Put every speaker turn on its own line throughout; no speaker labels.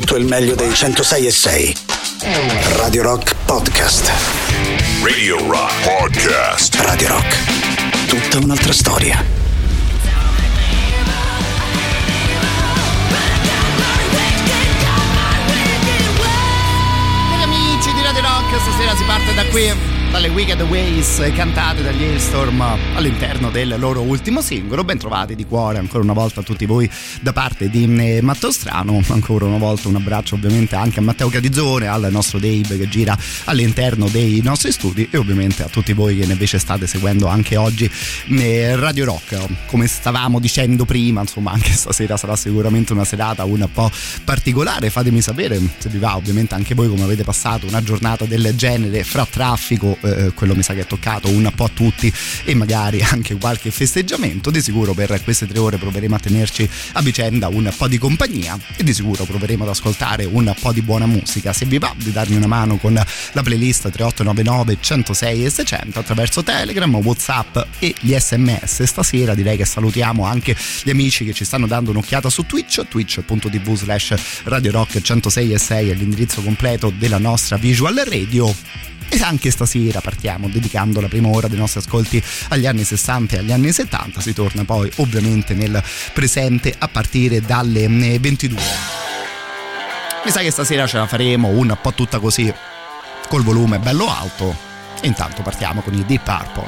tutto il meglio dei 106 e 6. Radio Rock Podcast.
Radio Rock Podcast.
Radio Rock. Tutta un'altra storia.
Cari amici di Radio Rock, stasera si parte da qui dalle Wicked Ways cantate dagli Hailstorm all'interno del loro ultimo singolo. Ben trovati di cuore ancora una volta a tutti voi da parte di eh, Matteo Strano. Ancora una volta un abbraccio ovviamente anche a Matteo Cadizzone, al nostro Dave che gira all'interno dei nostri studi e ovviamente a tutti voi che invece state seguendo anche oggi eh, Radio Rock. Come stavamo dicendo prima, insomma anche stasera sarà sicuramente una serata un po' particolare. Fatemi sapere se vi va ovviamente anche voi come avete passato una giornata del genere fra traffico eh, quello mi sa che è toccato un po' a tutti e magari anche qualche festeggiamento. Di sicuro per queste tre ore proveremo a tenerci a vicenda un po' di compagnia e di sicuro proveremo ad ascoltare un po' di buona musica. Se vi va di darmi una mano con la playlist 3899 106 e 600 attraverso Telegram, Whatsapp e gli sms. Stasera direi che salutiamo anche gli amici che ci stanno dando un'occhiata su Twitch, twitch.tv slash Radio Rock 106 e 6 è l'indirizzo completo della nostra visual radio e anche stasera partiamo dedicando la prima ora dei nostri ascolti agli anni 60 e agli anni 70. Si torna poi ovviamente nel presente a partire dalle 22. Mi sa che stasera ce la faremo un po' tutta così, col volume bello alto. Intanto partiamo con i Deep Purple.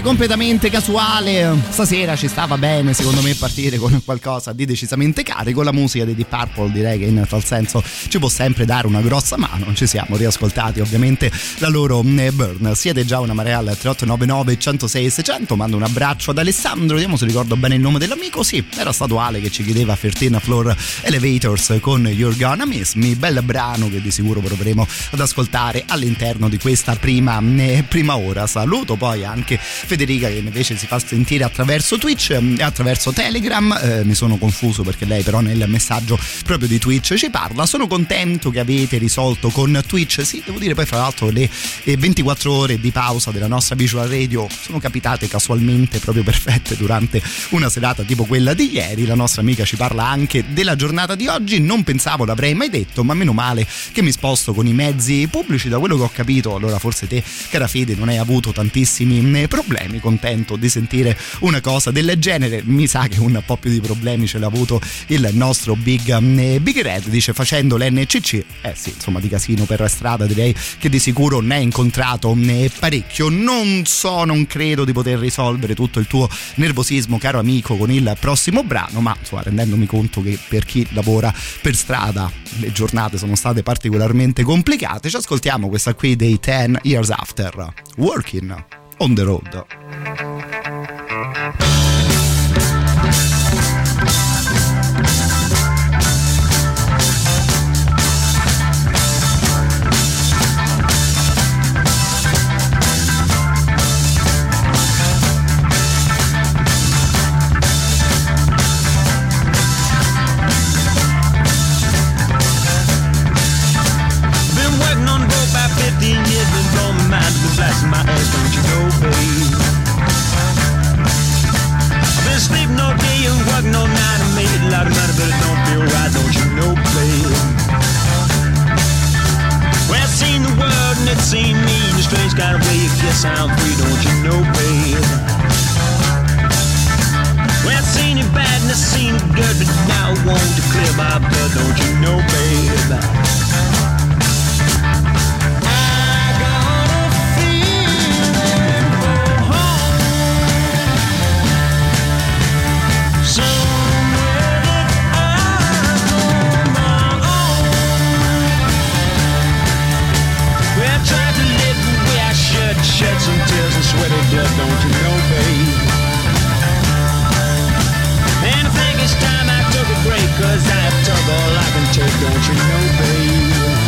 Completamente, completamente casuale. Stasera ci stava bene, secondo me, partire con qualcosa di decisamente carico. La musica dei Deep Purple direi che in tal senso ci può sempre dare una grossa mano. Ci siamo riascoltati ovviamente la loro eh, Burn. Siete già una marea al 3899 106 600. Mando un abbraccio ad Alessandro. Vediamo se ricordo bene il nome dell'amico. Sì, era stato Ale che ci chiedeva Fertina Floor Elevators con You're Gonna Miss Me. Bel brano che di sicuro proveremo ad ascoltare all'interno di questa prima, eh, prima ora. Saluto poi anche Federica che invece si fa sentire attraverso Twitch e eh, attraverso Telegram. Eh, mi sono confuso perché lei però nel messaggio proprio di Twitch ci parla. Sono contento che avete risolto con Twitch. Sì, devo dire poi fra l'altro le 24 eh, ore di pausa della nostra visual radio sono capitate casualmente proprio perfette durante una serata tipo quella di ieri. La nostra amica ci parla anche della giornata di oggi. Non pensavo l'avrei mai detto, ma meno male che mi sposto con i mezzi pubblici. Da quello che ho capito, allora forse te, cara Fede, non hai avuto tantissimi grandissimi problemi. Contento di sentire una cosa del genere. Mi sa che un po' più di problemi ce l'ha avuto il nostro Big, mm, Big Red. Dice facendo l'NCC. Eh sì, insomma, di casino per strada direi che di sicuro ne hai incontrato mm, parecchio. Non so, non credo di poter risolvere tutto il tuo nervosismo, caro amico, con il prossimo brano, ma insomma, rendendomi conto che per chi lavora per strada le giornate sono state particolarmente complicate, ci ascoltiamo questa qui dei 10 Years After. Working on the road. matters,
don't you know, babe? I've been sleepin' all day and working all night. I made a lot of money, but it don't feel right, don't you know, babe? Well, I've seen the world and it's seen me in strange kind of way. I guess I'm
free, don't you know, babe? Well, I've seen it bad and I've seen it good, but now I want to clear my blood, don't you know, babe?
sweaty blood, don't you know, babe? And I think it's time I took a break, cause I have trouble I can take, don't you know, babe?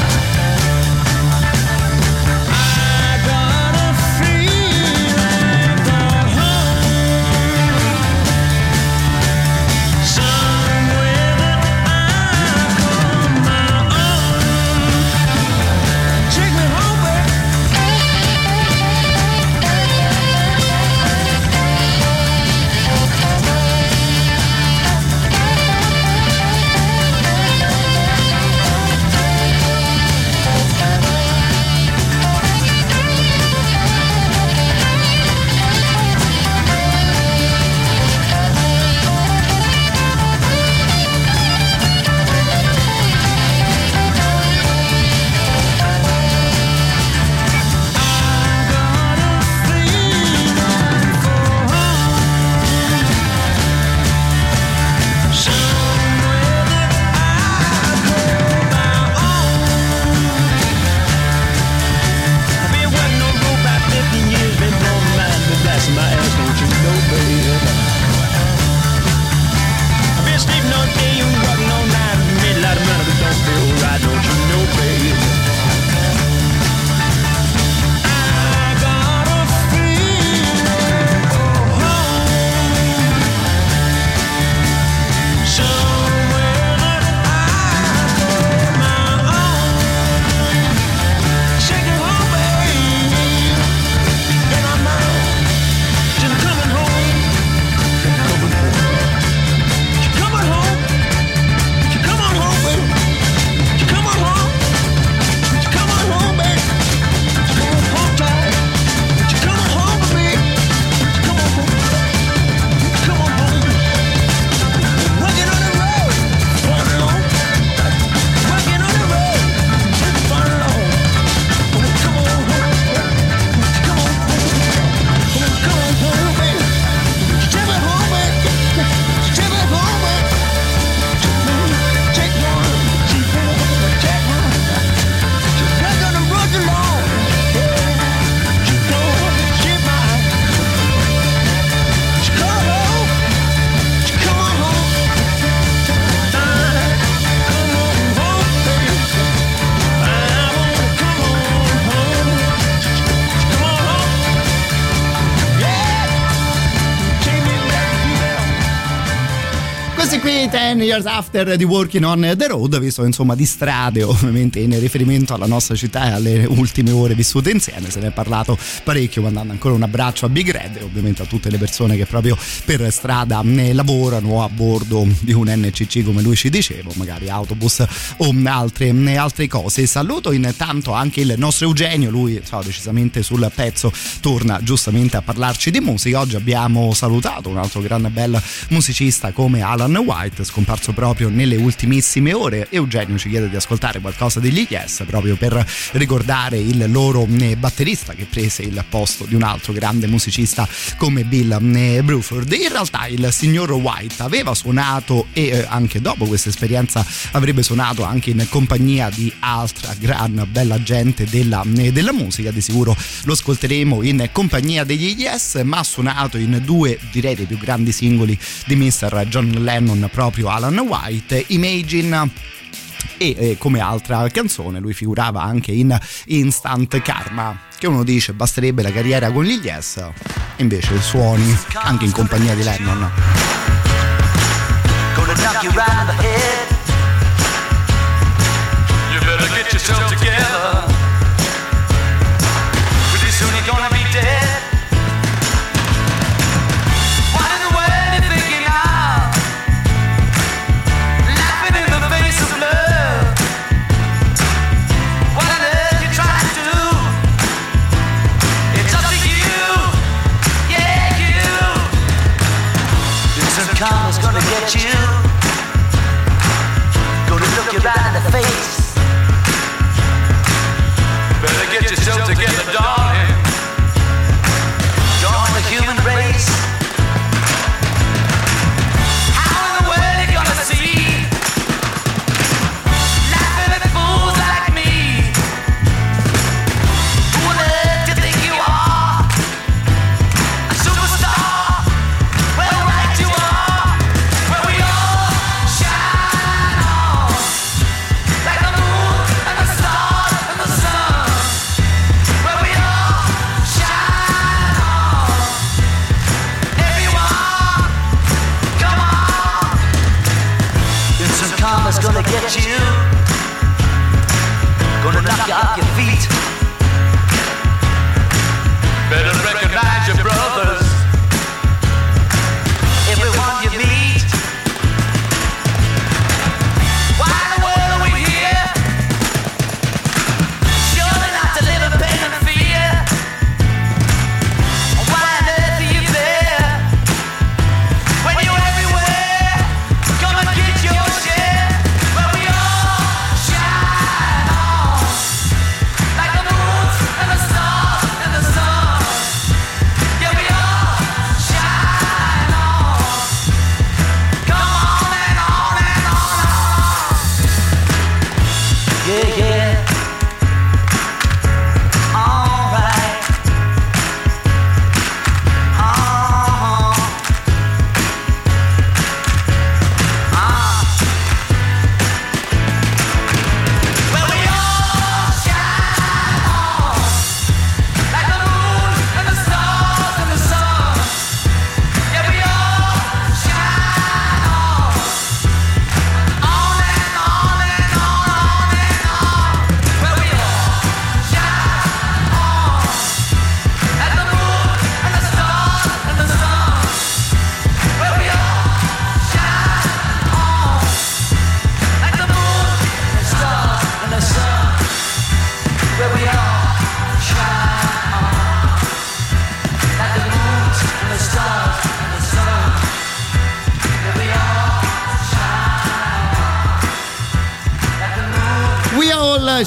The Ten Years After di Working on the Road, visto insomma di strade ovviamente in riferimento alla nostra città e alle ultime ore vissute insieme, se ne è parlato parecchio mandando ancora un abbraccio a Big Red e ovviamente a tutte le persone che proprio per strada ne lavorano a bordo di un NCC come lui ci diceva, magari autobus o altre, altre cose. Saluto intanto anche il nostro Eugenio, lui so, decisamente sul pezzo torna giustamente a parlarci di musica. Oggi abbiamo salutato un altro grande bel musicista come Alan White, scomparso proprio nelle ultimissime ore. Eugenio ci chiede di ascoltare qualcosa degli Yes proprio per ricordare il loro eh, batterista che prese il posto di un altro grande musicista come Bill eh, Bruford. In realtà il signor White aveva suonato e eh, anche dopo questa esperienza avrebbe suonato anche in compagnia di altra gran bella gente della, della musica. Di sicuro lo ascolteremo in compagnia degli Yes, ma ha suonato in due direi dei più grandi singoli di Mr. John Lennon proprio Alan White, Imagine. E eh, come altra canzone lui figurava anche in Instant Karma che uno dice basterebbe la carriera con gli Yes invece suoni anche in compagnia di Lennon. You karma's you. Gonna look you right in the face. Better get yourself together, darling.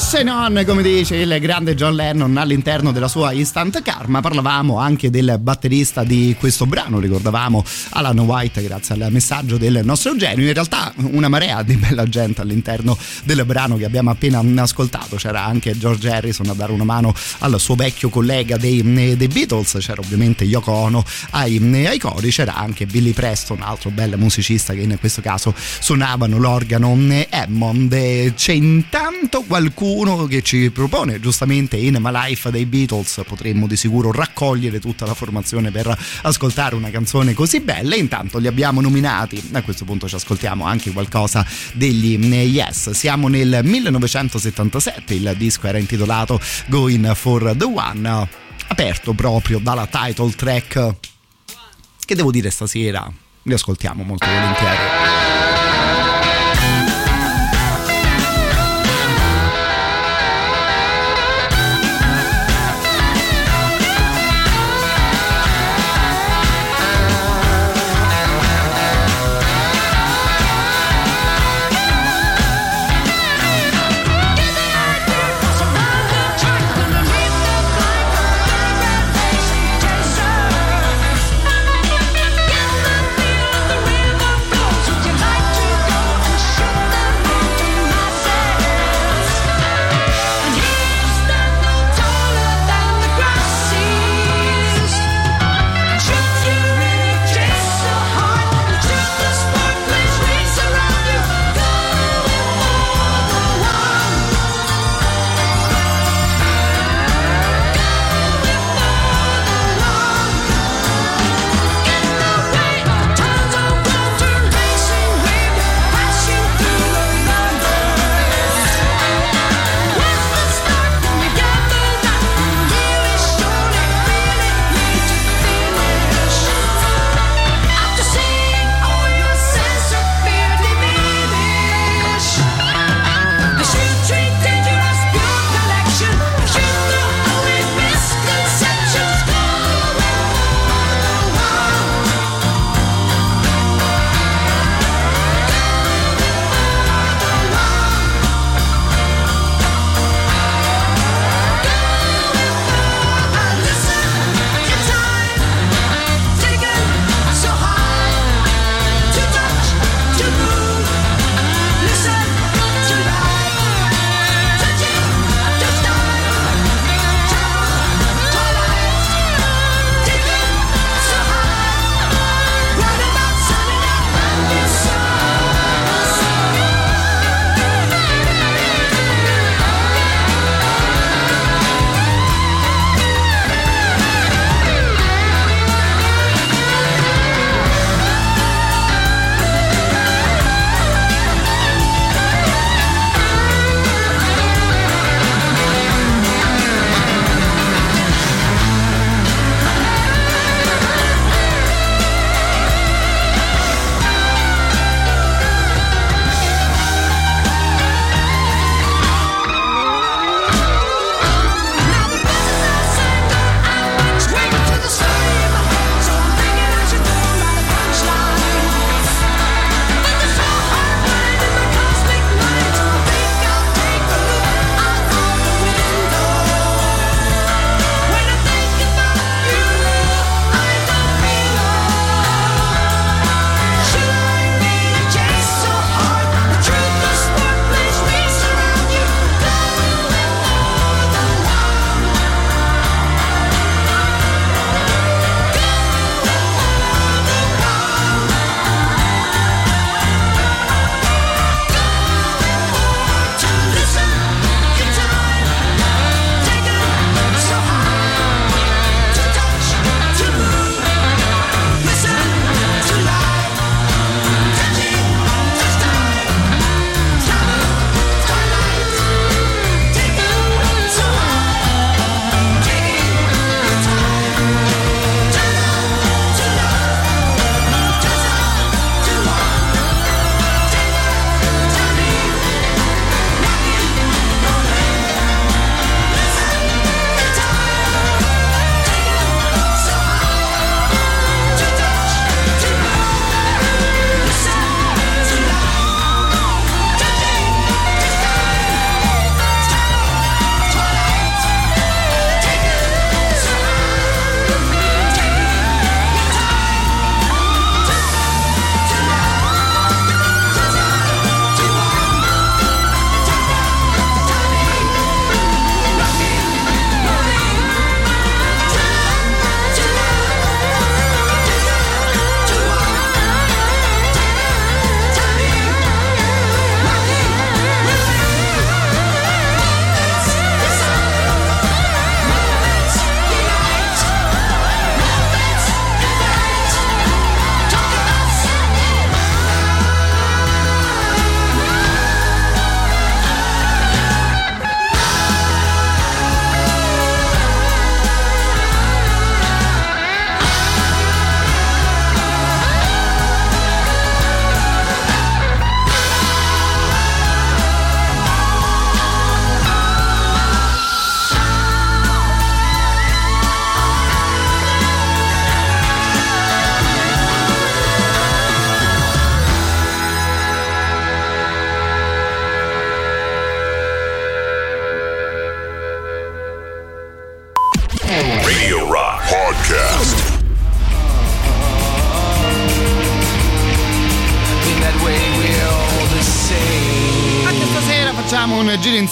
All shine on, come dice il grande John Lennon all'interno della sua Instant Karma. Parlavamo anche del batterista di questo brano, ricordavamo Alan White grazie al messaggio del nostro Eugenio. In realtà una marea di bella gente all'interno del brano che abbiamo appena ascoltato. C'era anche George Harrison a dare una mano al suo vecchio collega dei, dei Beatles, c'era ovviamente Yoko Ono ai, ai cori, c'era anche Billy Preston, altro bel musicista che in questo caso suonavano l'organo Hammond. Centa intanto qualcuno che ci propone giustamente In My Life dei Beatles potremmo di sicuro raccogliere tutta la formazione per ascoltare una canzone così bella. Intanto li abbiamo nominati. A questo punto ci ascoltiamo anche qualcosa degli Yes. Siamo nel 1977 il disco era intitolato Going for the One aperto proprio dalla title track. Che devo dire stasera? Li ascoltiamo molto volentieri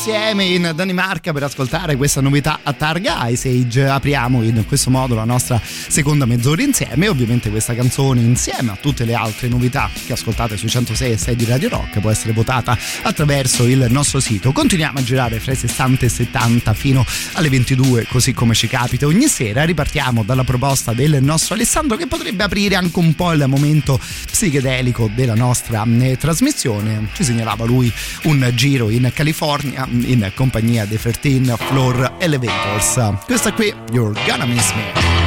insieme in Danimarca per ascoltare questa novità a Targa Ice Age. Apriamo in questo modo la nostra seconda mezz'ora insieme. Ovviamente questa canzone insieme a tutte le altre novità che ascoltate sui 106 e 6 di Radio Rock può essere votata attraverso il nostro sito. Continuiamo a girare fra i 60 e 70 fino alle 22 così come ci capita ogni sera. Ripartiamo dalla proposta del nostro Alessandro che potrebbe aprire anche un po' il momento psichedelico della nostra eh, trasmissione. Ci segnalava lui un giro in California in compagnia dei 13 Floor Elevators. Questa qui, You're Gonna Miss Me.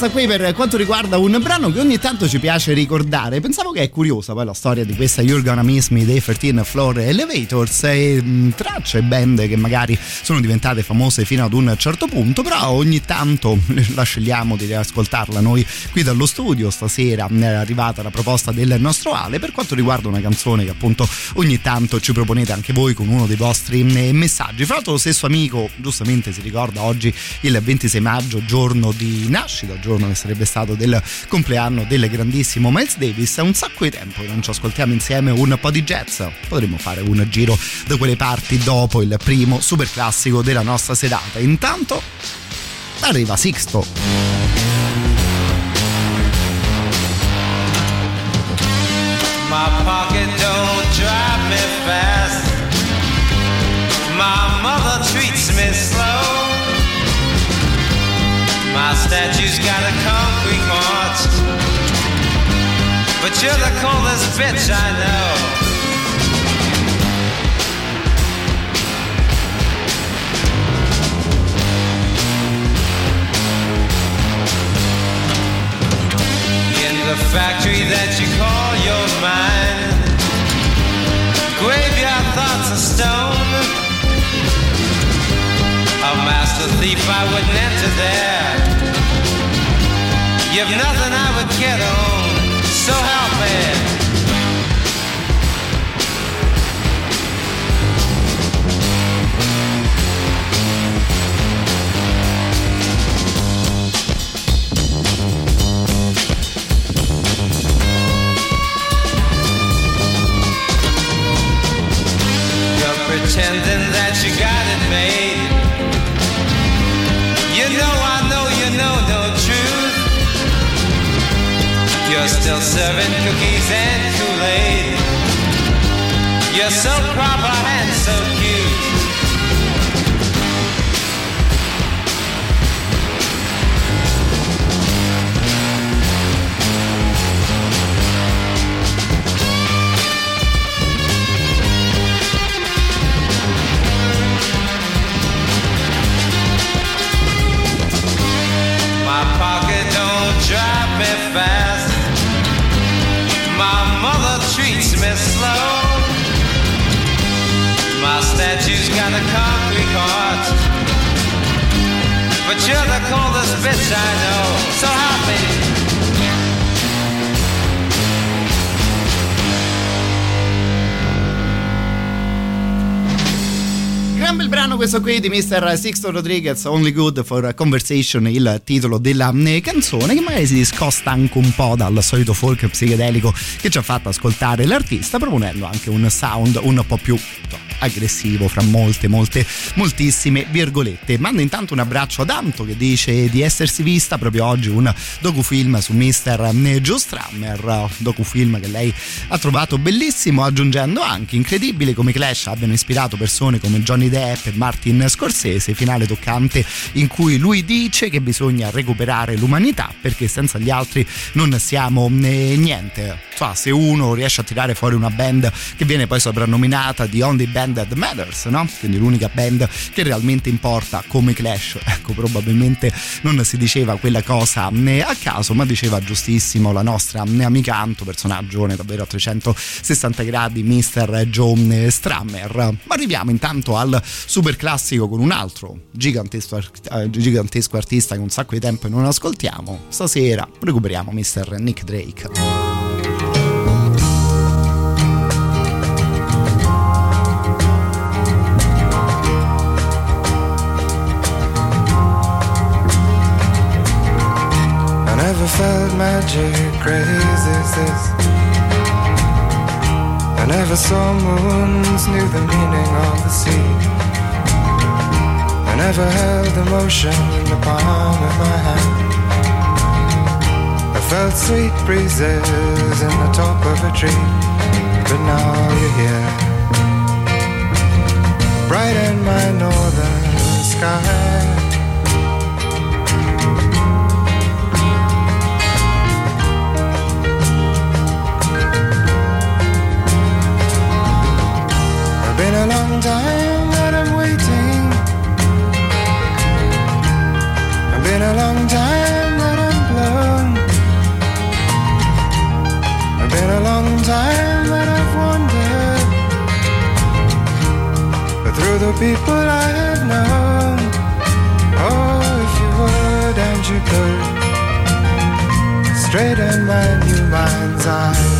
Questa qui per quanto riguarda un brano che ogni tanto ci piace ricordare. Pensavo che è curiosa poi la storia di questa You're Gonna Miss Me dei 13 Floor Elevators e mh, tracce band che magari sono diventate famose fino ad un certo punto, però ogni tanto la scegliamo di ascoltarla noi qui dallo studio. Stasera è arrivata la proposta del nostro Ale per quanto riguarda una canzone che appunto ogni tanto ci proponete anche voi con uno dei vostri messaggi. Fra l'altro lo stesso amico giustamente si ricorda oggi il 26 maggio, giorno di nascita, giorno che sarebbe stato del compleanno del grandissimo Miles Davis. Un sacco di tempo che non ci ascoltiamo insieme un po' di jazz. Potremmo fare un giro da quelle parti dopo il primo super classico della nostra serata. Intanto arriva Sixto. Statue's got a concrete march. But you're the coldest bitch I know. In the factory that you call your mind, graveyard thoughts of stone. A master thief, I wouldn't enter there. You've nothing I would get on, so help me. pretending that you got it made.
Still serving cookies and Kool-Aid. You're so proper and so Statue's got a concrete heart. But you're the coldest bitch I know. So happy.
Gran bel brano questo qui di Mr. Sixto Rodriguez, Only Good for a Conversation, il titolo della eh, canzone, che magari si discosta anche un po' dal solito folk psichedelico che ci ha fatto ascoltare l'artista, proponendo anche un sound un po' più aggressivo fra molte molte moltissime virgolette mando intanto un abbraccio ad Anto che dice di essersi vista proprio oggi un docufilm su Mr. Joe Strammer docufilm che lei ha trovato bellissimo aggiungendo anche incredibile come Clash abbiano ispirato persone come Johnny Depp e Martin Scorsese finale toccante in cui lui dice che bisogna recuperare l'umanità perché senza gli altri non siamo eh, niente cioè, se uno riesce a tirare fuori una band che viene poi soprannominata The Only Band That Matters, no? Quindi l'unica band che realmente importa come Clash. Ecco, probabilmente non si diceva quella cosa a caso, ma diceva giustissimo la nostra amica Anto, personaggio davvero a 360 gradi, Mr. John Strammer. Ma arriviamo intanto al super classico con un altro gigantesco, eh, gigantesco artista che un sacco di tempo non ascoltiamo. Stasera recuperiamo Mr. Nick Drake.
never felt magic crazy as this. I never saw moons, knew the meaning of the sea. I never held the emotion in the palm of my hand. I felt sweet breezes in the top of a tree, but now you're here. Bright in my northern sky. I've been a long time been a long time that I'm blown. It's been a long time that I've wandered. But through the people I have known, oh, if you would and you could, straighten my new mind's eye.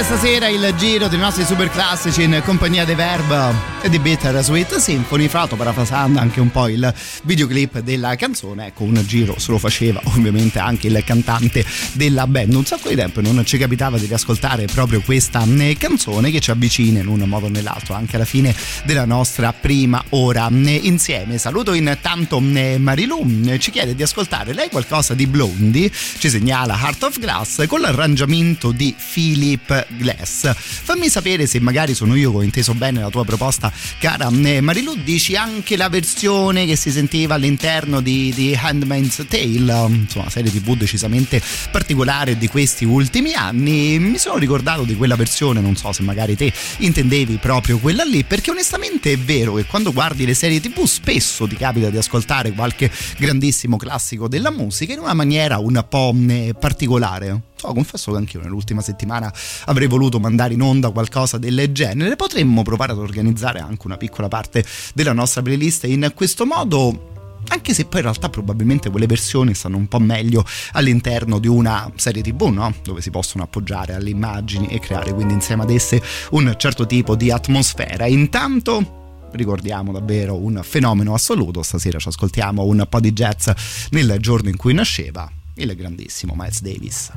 Iniziare stasera il giro dei nostri super classici in compagnia dei Verb e di Bitter Sweet Symphony, fra l'altro parafrasando anche un po' il videoclip della canzone, ecco un giro se lo faceva ovviamente anche il cantante della band, un sacco di tempo non ci capitava di riascoltare proprio questa eh, canzone che ci avvicina in un modo o nell'altro anche alla fine della nostra prima ora eh, insieme. Saluto intanto eh, Marilu, ci chiede di ascoltare lei qualcosa di Blondie, ci segnala Heart of Glass con l'arrangiamento di Philip Glass. Fammi sapere se magari sono io che ho inteso bene la tua proposta, cara eh, Marilu. Dici anche la versione che si sentiva all'interno di, di Handmaid's Tale, insomma, serie tv decisamente particolare di questi ultimi anni. Mi sono ricordato di quella versione, non so se magari te intendevi proprio quella lì, perché onestamente è vero che quando guardi le serie tv spesso ti capita di ascoltare qualche grandissimo classico della musica in una maniera un po' particolare. So, confesso che anch'io nell'ultima settimana avrei voluto mandare in onda qualcosa del genere. Potremmo provare ad organizzare anche una piccola parte della nostra playlist in questo modo anche se poi in realtà probabilmente quelle versioni stanno un po' meglio all'interno di una serie tv, no? Dove si possono appoggiare alle immagini e creare quindi insieme ad esse un certo tipo di atmosfera. Intanto ricordiamo davvero un fenomeno assoluto. Stasera ci ascoltiamo un po' di jazz nel giorno in cui nasceva il grandissimo Miles Davis.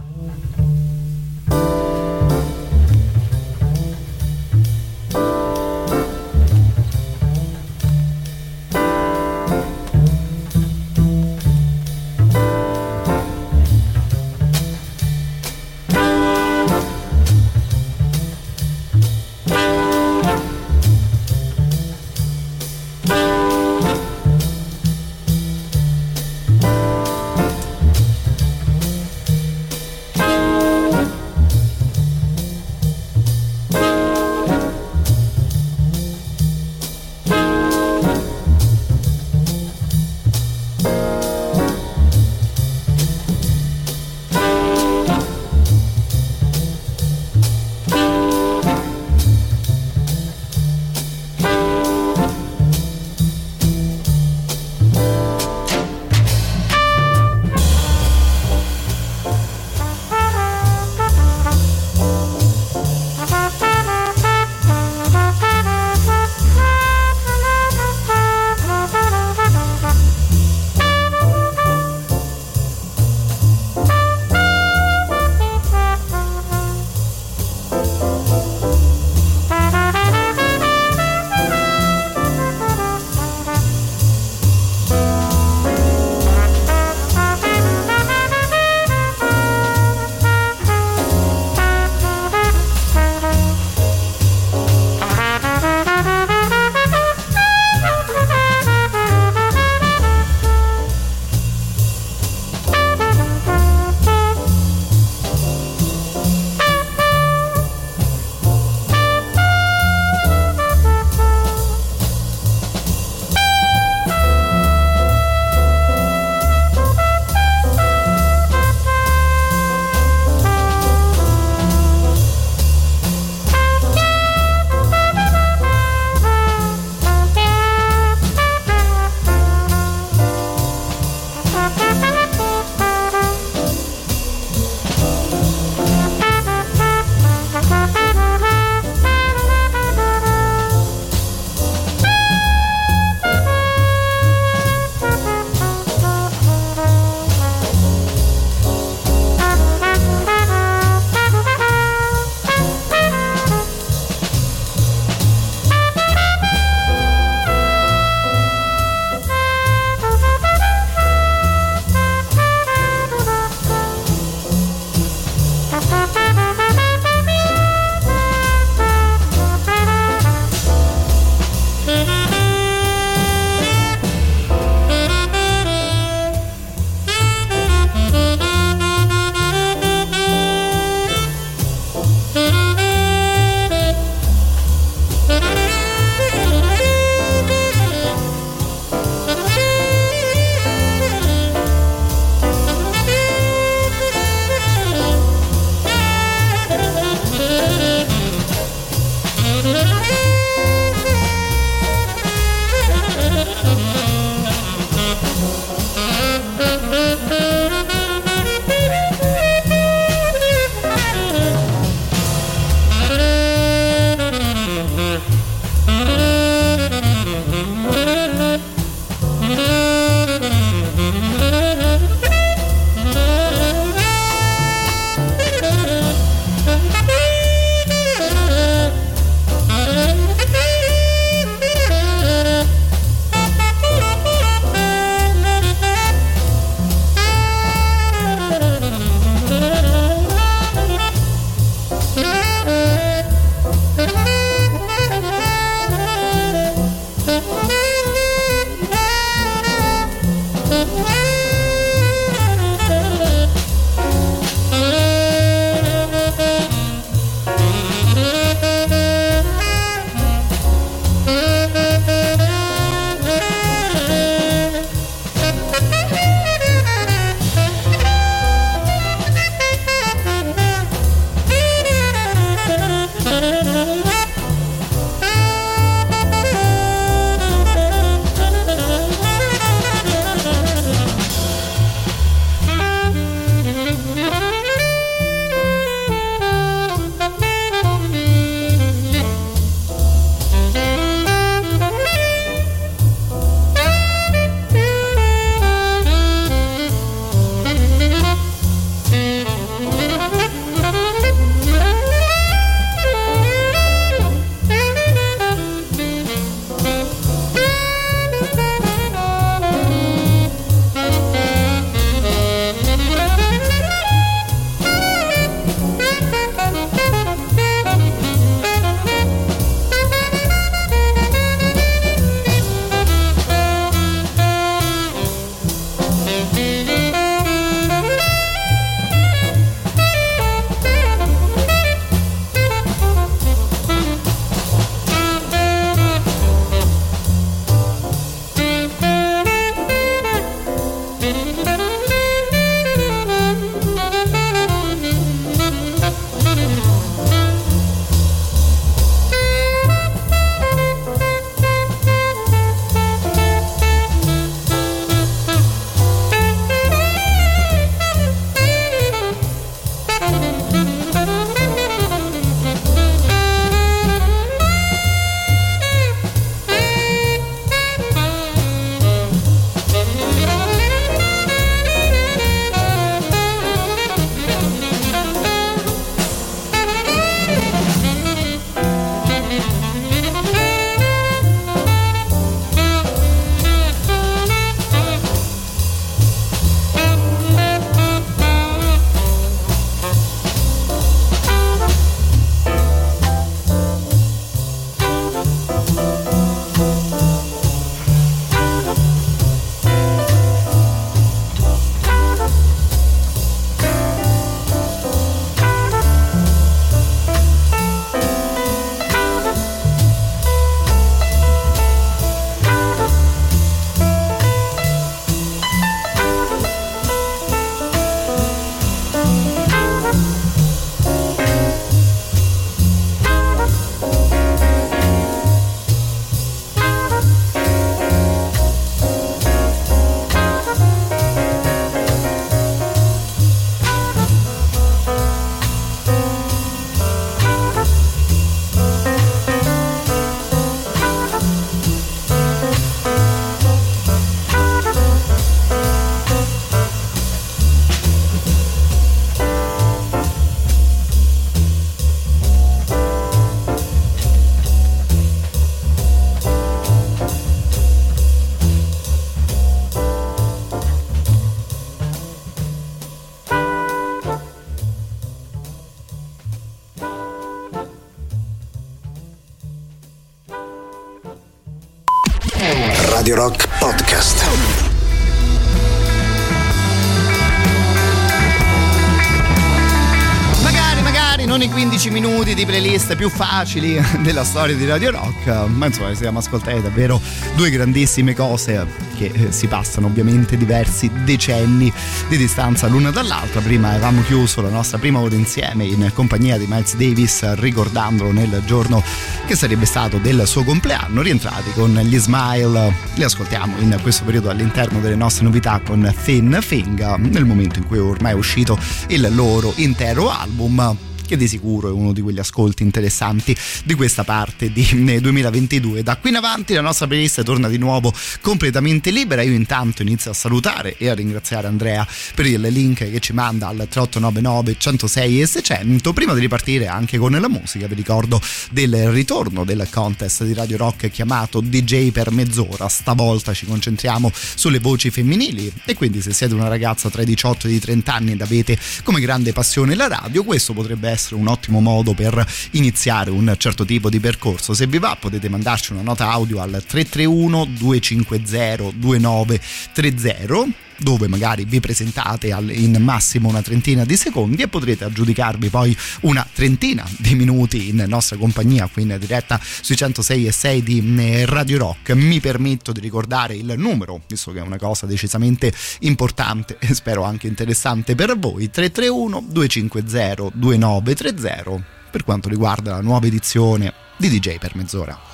Facili della storia di Radio Rock, ma insomma siamo ascoltati davvero due grandissime cose che eh, si passano ovviamente diversi decenni di distanza l'una dall'altra. Prima avevamo chiuso la nostra prima ora insieme in compagnia di Miles Davis ricordandolo nel giorno che sarebbe stato del suo compleanno, rientrati con gli Smile, li ascoltiamo in questo periodo all'interno delle nostre novità con Thin Thing, nel momento in cui ormai è uscito il loro intero album che di sicuro è uno di quegli ascolti interessanti di questa parte di 2022. Eh, da qui in avanti la nostra playlist torna di nuovo completamente libera. Io intanto inizio a salutare e a ringraziare Andrea per il link che ci manda al 3899 106 e 600. Prima di ripartire anche con la musica, vi ricordo del ritorno del contest di Radio Rock chiamato DJ per mezz'ora. Stavolta ci concentriamo sulle voci femminili e quindi se siete una ragazza tra i 18 e i 30 anni ed avete come grande passione la radio, questo potrebbe essere un ottimo modo per iniziare un certo tipo di percorso. Se vi va potete mandarci una nota audio al 331 250 2930 dove magari vi presentate in massimo una trentina di secondi e potrete aggiudicarvi poi una trentina di minuti in nostra compagnia qui in diretta sui 106 e 6 di eh, Radio Rock. Mi permetto di ricordare il numero, visto che è una cosa decisamente importante e spero anche interessante per voi, 331 250 2930 per quanto riguarda la nuova edizione di DJ per mezz'ora.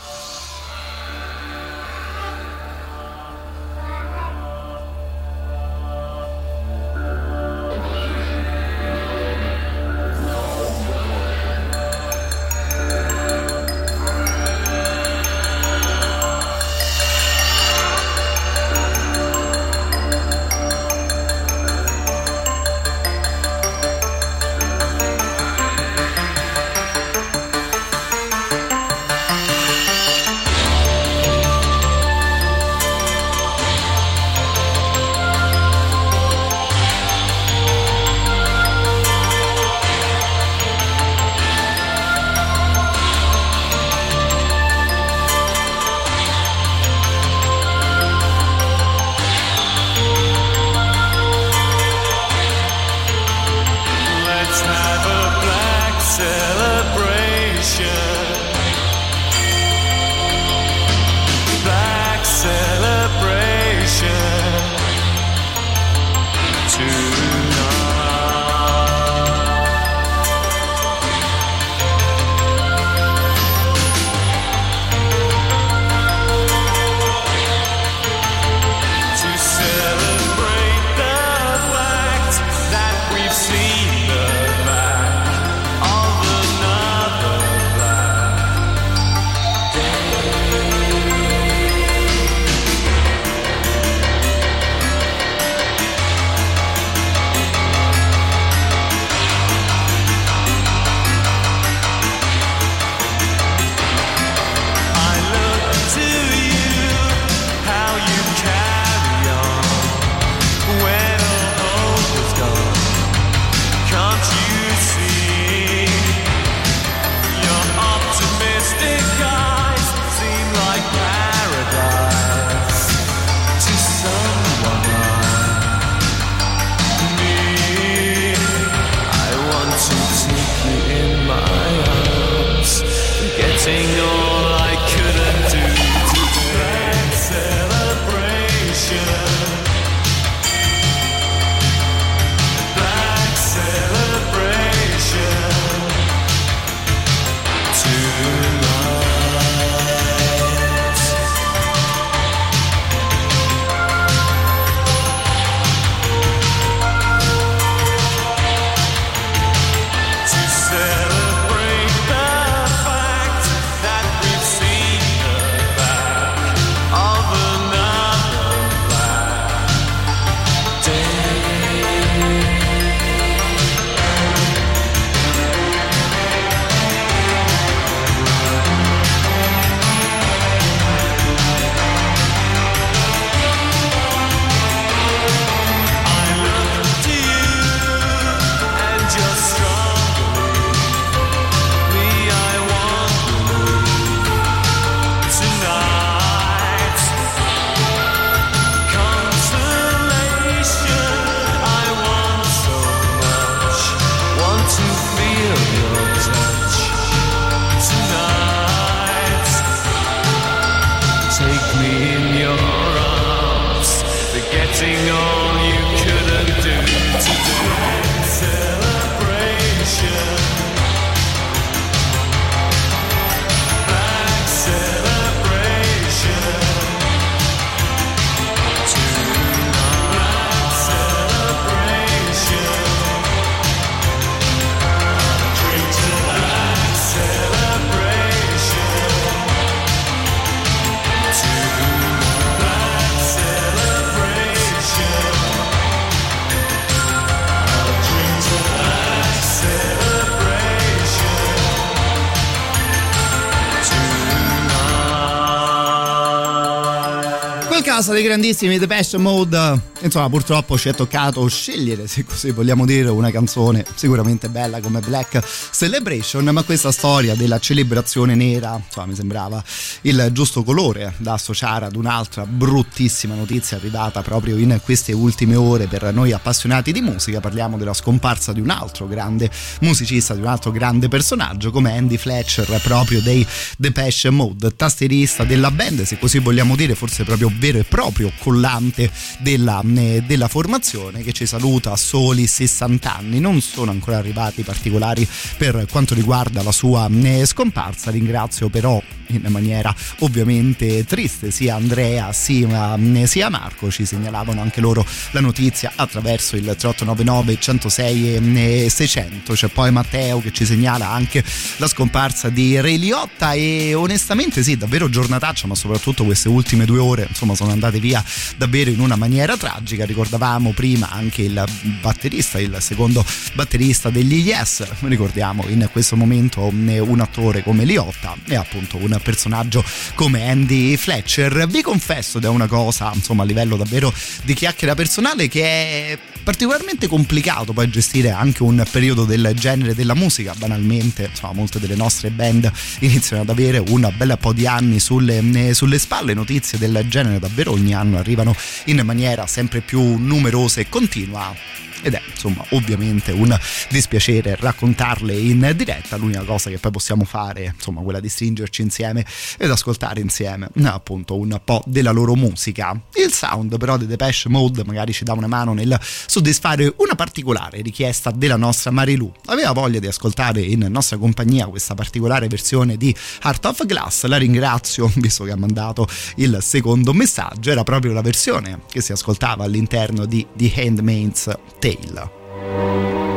Casa dei grandissimi The Passion Mode insomma purtroppo ci è toccato scegliere se così vogliamo dire una canzone sicuramente bella come Black Celebration ma questa storia della celebrazione nera insomma mi sembrava il giusto colore da associare ad un'altra bruttissima notizia arrivata proprio in queste ultime ore per noi appassionati di musica. Parliamo della scomparsa di un altro grande musicista di un altro grande personaggio come Andy Fletcher proprio dei Passion Mode tastierista della band se così vogliamo dire forse proprio vero e proprio collante della della formazione che ci saluta a soli 60 anni. Non sono ancora arrivati particolari per quanto riguarda la sua scomparsa. Ringrazio però in maniera ovviamente triste sia Andrea sia, sia Marco ci segnalavano anche loro la notizia attraverso il 3899 106 e 600 c'è poi Matteo che ci segnala anche la scomparsa di Ray Liotta e onestamente sì davvero giornataccia ma soprattutto queste ultime due ore insomma sono andate via davvero in una maniera tragica ricordavamo prima anche il batterista il secondo batterista degli Yes ricordiamo in questo momento un attore come Liotta e appunto un personaggio come Andy Fletcher. Vi confesso è una cosa, insomma, a livello davvero di chiacchiera personale che è particolarmente complicato poi gestire anche un periodo del genere della musica. Banalmente, insomma, molte delle nostre band iniziano ad avere un bel po' di anni sulle, sulle spalle. Notizie del genere davvero ogni anno arrivano in maniera sempre più numerosa e continua ed è insomma ovviamente un dispiacere raccontarle in diretta. L'unica cosa che poi possiamo fare insomma quella di stringerci insieme ed ascoltare insieme appunto un po' della loro musica. Il sound però di Depeche Mode magari ci dà una mano nel soddisfare una particolare richiesta della nostra Marilu. Aveva voglia di ascoltare in nostra compagnia questa particolare versione di Heart of Glass. La ringrazio visto che ha mandato il secondo messaggio. Era proprio la versione che si ascoltava all'interno di The Handmaid's Tale Taylor.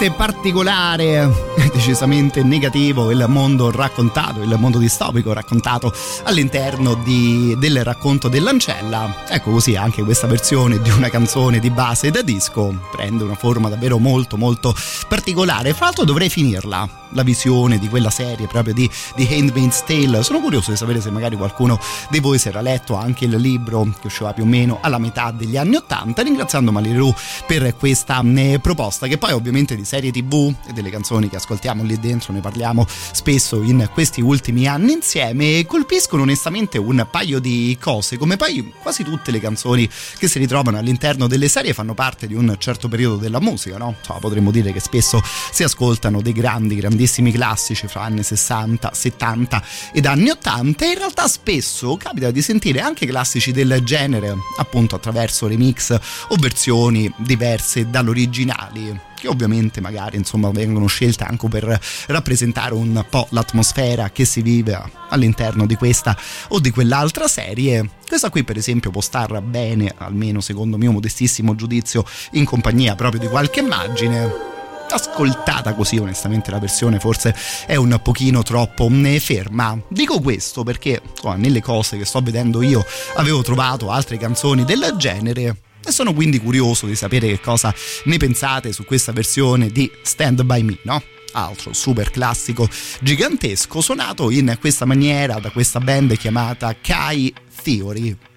Decisamente particolare, decisamente negativo il mondo raccontato, il mondo distopico raccontato all'interno di, del racconto dell'ancella. Ecco così anche questa versione di una canzone di base da disco prende una forma davvero molto molto particolare. Fra l'altro dovrei finirla la visione di quella serie proprio di, di Handmaid's Tale. Sono curioso di sapere se magari qualcuno di voi si era letto anche il libro che usciva più o meno alla metà degli anni Ottanta, ringraziando Maliru per questa eh, proposta che poi ovviamente di serie tv e delle canzoni che ascoltiamo lì dentro ne parliamo spesso in questi ultimi anni insieme colpiscono onestamente un paio di cose come poi quasi tutte le canzoni che si ritrovano all'interno delle serie fanno parte di un certo periodo della musica no? Insomma, potremmo dire che spesso si ascoltano dei grandi grandi grandissimi classici fra anni 60, 70 ed anni 80 e in realtà spesso capita di sentire anche classici del genere appunto attraverso remix o versioni diverse dall'originale che ovviamente magari insomma vengono scelte anche per rappresentare un po' l'atmosfera che si vive all'interno di questa o di quell'altra serie. Questa qui per esempio può star bene, almeno secondo mio modestissimo giudizio, in compagnia proprio di qualche immagine ascoltata così onestamente la versione forse è un pochino troppo mm, ferma dico questo perché oh, nelle cose che sto vedendo io avevo trovato altre canzoni del genere e sono quindi curioso di sapere che cosa ne pensate su questa versione di Stand By Me, no? Altro super classico gigantesco suonato in questa maniera da questa band chiamata Kai Theory.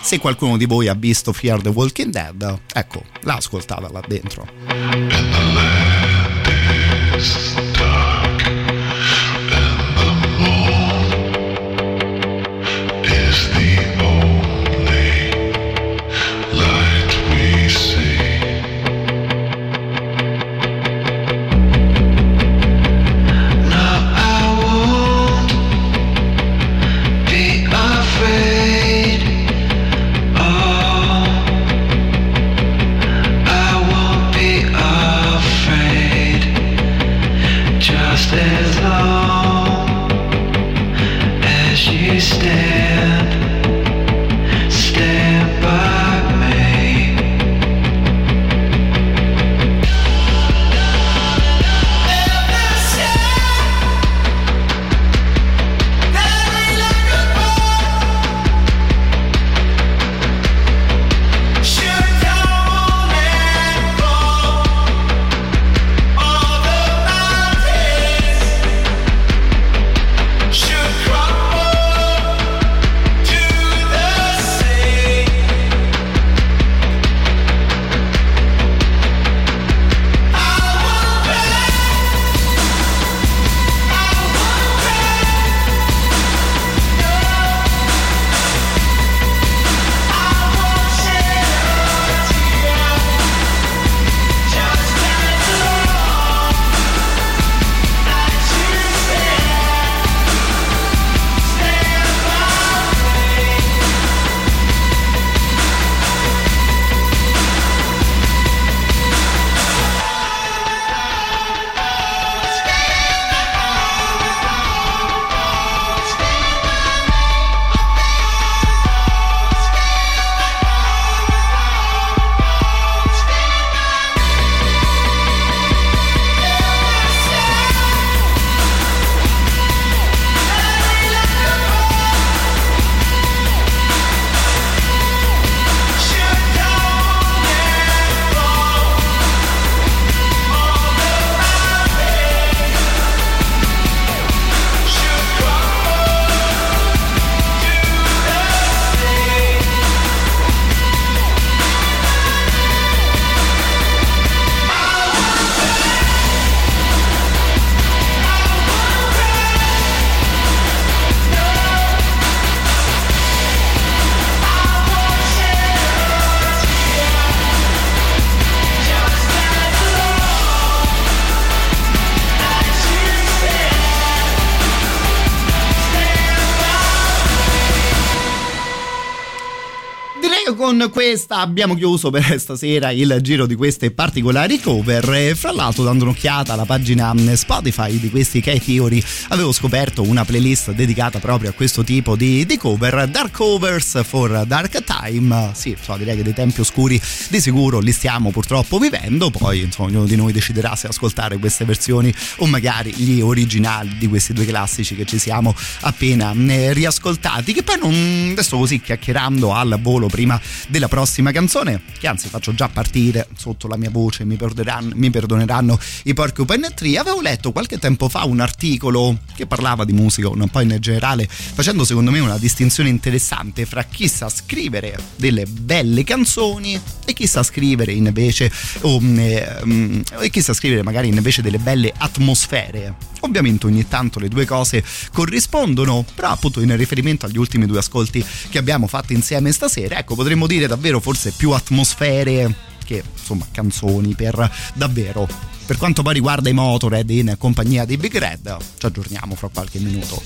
Se qualcuno di voi ha visto Fear the Walking Dead, ecco, l'ha ascoltata là dentro. Con questa abbiamo chiuso per stasera il giro di queste particolari cover. Fra l'altro, dando un'occhiata alla pagina Spotify di questi K-Theory, avevo scoperto una playlist dedicata proprio a questo tipo di, di cover. Dark Covers for Dark Time. Sì, insomma, direi che dei tempi oscuri di sicuro li stiamo purtroppo vivendo. Poi, insomma, ognuno di noi deciderà se ascoltare queste versioni o magari gli originali di questi due classici che ci siamo appena eh, riascoltati. Che poi non adesso così chiacchierando al volo prima della prossima canzone, che anzi faccio già partire sotto la mia voce, mi perdoneranno, mi perdoneranno i Porcupine Tree. Avevo letto qualche tempo fa un articolo che parlava di musica, un po' in generale, facendo secondo me una distinzione interessante fra chi sa scrivere delle belle canzoni e chi sa scrivere invece o, eh, e chi sa scrivere magari invece delle belle atmosfere. Ovviamente ogni tanto le due cose corrispondono, però appunto in riferimento agli ultimi due ascolti che abbiamo fatto insieme stasera, ecco potremmo dire davvero forse più atmosfere che insomma canzoni per davvero per quanto poi riguarda i Motorhead in compagnia di Big Red ci aggiorniamo fra qualche minuto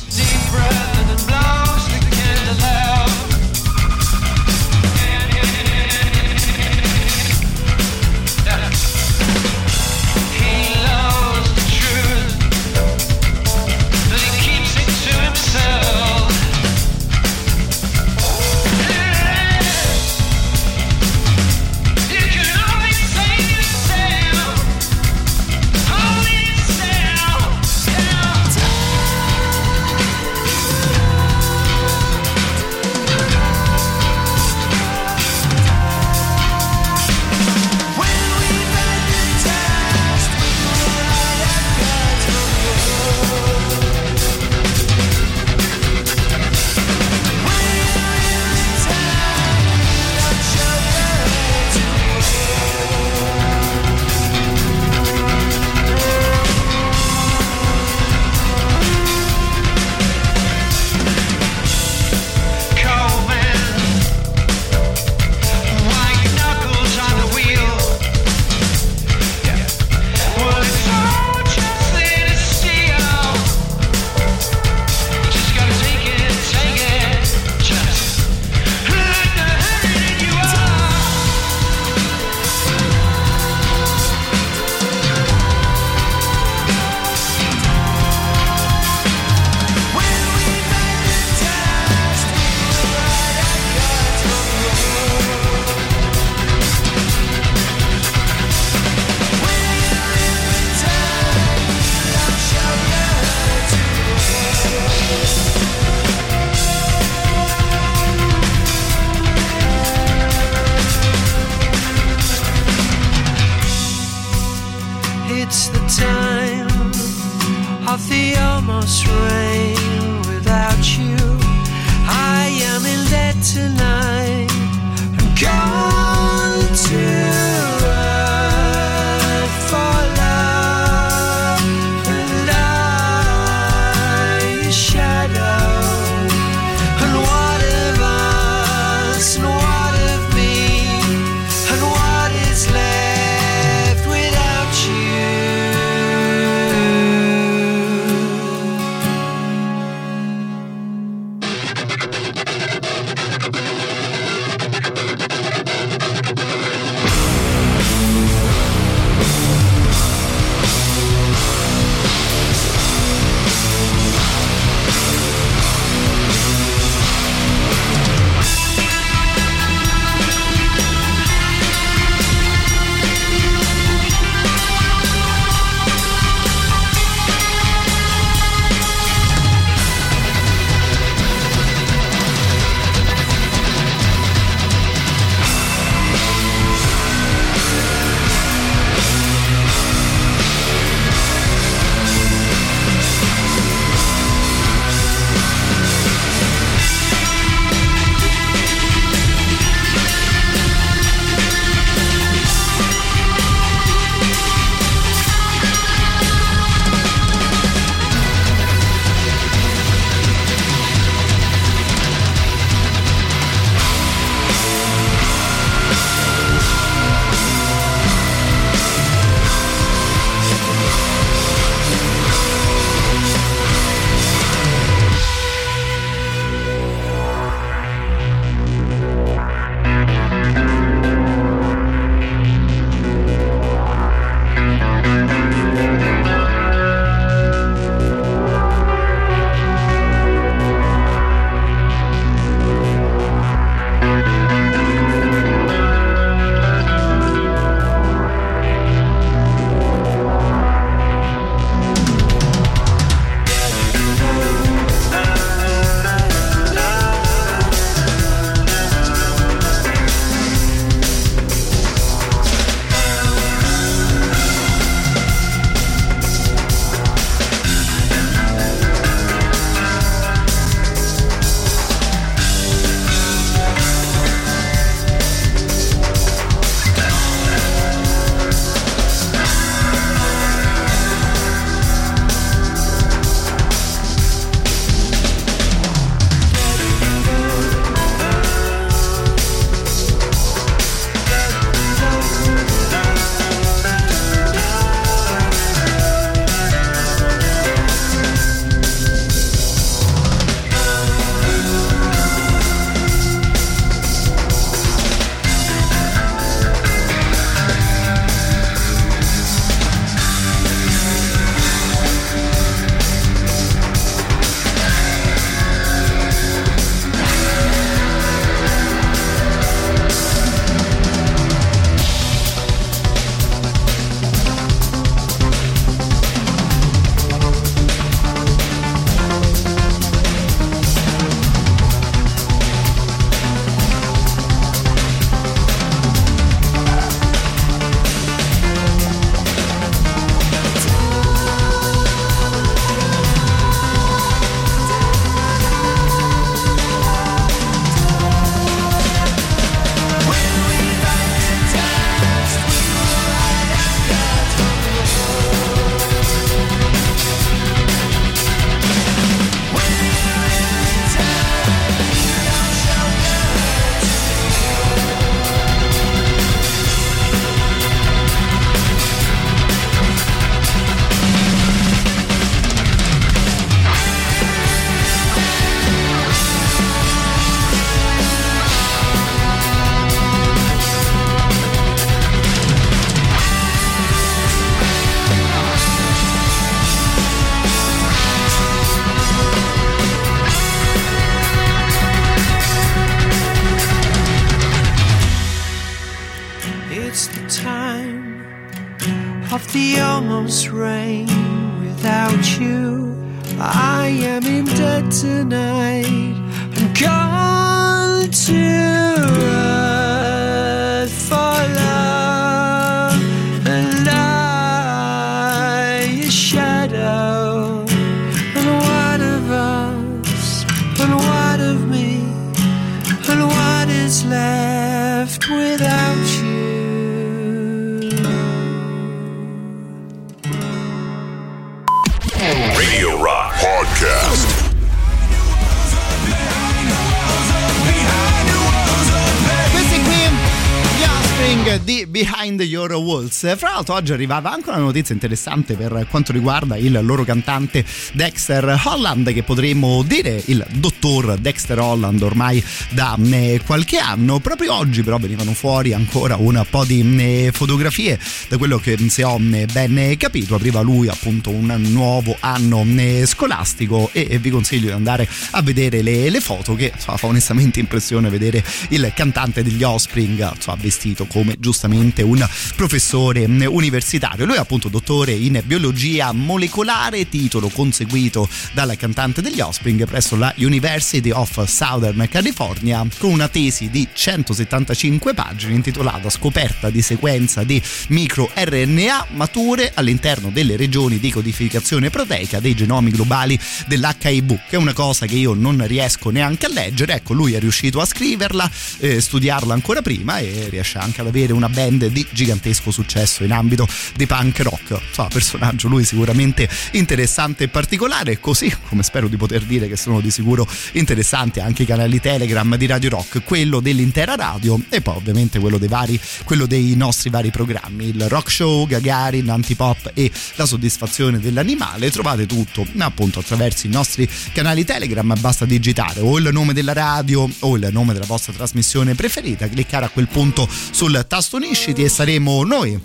di Behind Your Walls. Fra l'altro oggi arrivava anche una notizia interessante per quanto riguarda il loro cantante Dexter Holland che potremmo dire il dottor Dexter Holland ormai da eh, qualche anno. Proprio oggi però venivano fuori ancora un po' di eh, fotografie da quello che se ho ben capito apriva lui appunto un nuovo anno scolastico e vi consiglio di andare a vedere le, le foto che insomma, fa onestamente impressione vedere il cantante degli Offspring insomma, vestito come giustamente un professore mm, universitario. Lui è appunto dottore in biologia molecolare, titolo conseguito dal cantante degli Offspring presso la University of Southern California con una tesi di 175 pagine intitolata Scoperta di sequenza di microRNA mature all'interno delle regioni di codificazione proteica dei genomi globali dell'HIV, che è una cosa che io non riesco neanche a leggere. Ecco, lui è riuscito a scriverla, eh, studiarla ancora prima e riesce anche ad avere una band di gigantesco successo in ambito di punk rock. Insomma, personaggio lui sicuramente interessante e particolare, così come spero di poter dire che sono di sicuro interessanti anche i canali Telegram di Radio Rock, quello dell'intera radio e poi ovviamente quello dei vari quello dei nostri vari programmi, il Rock Show, Gagarin, Antipop e la soddisfazione dell'animale. Trovate tutto appunto attraverso i nostri canali Telegram, basta digitare o il nome della radio o il nome della vostra trasmissione preferita, cliccare a quel punto sul tasto unisciti e saremo noi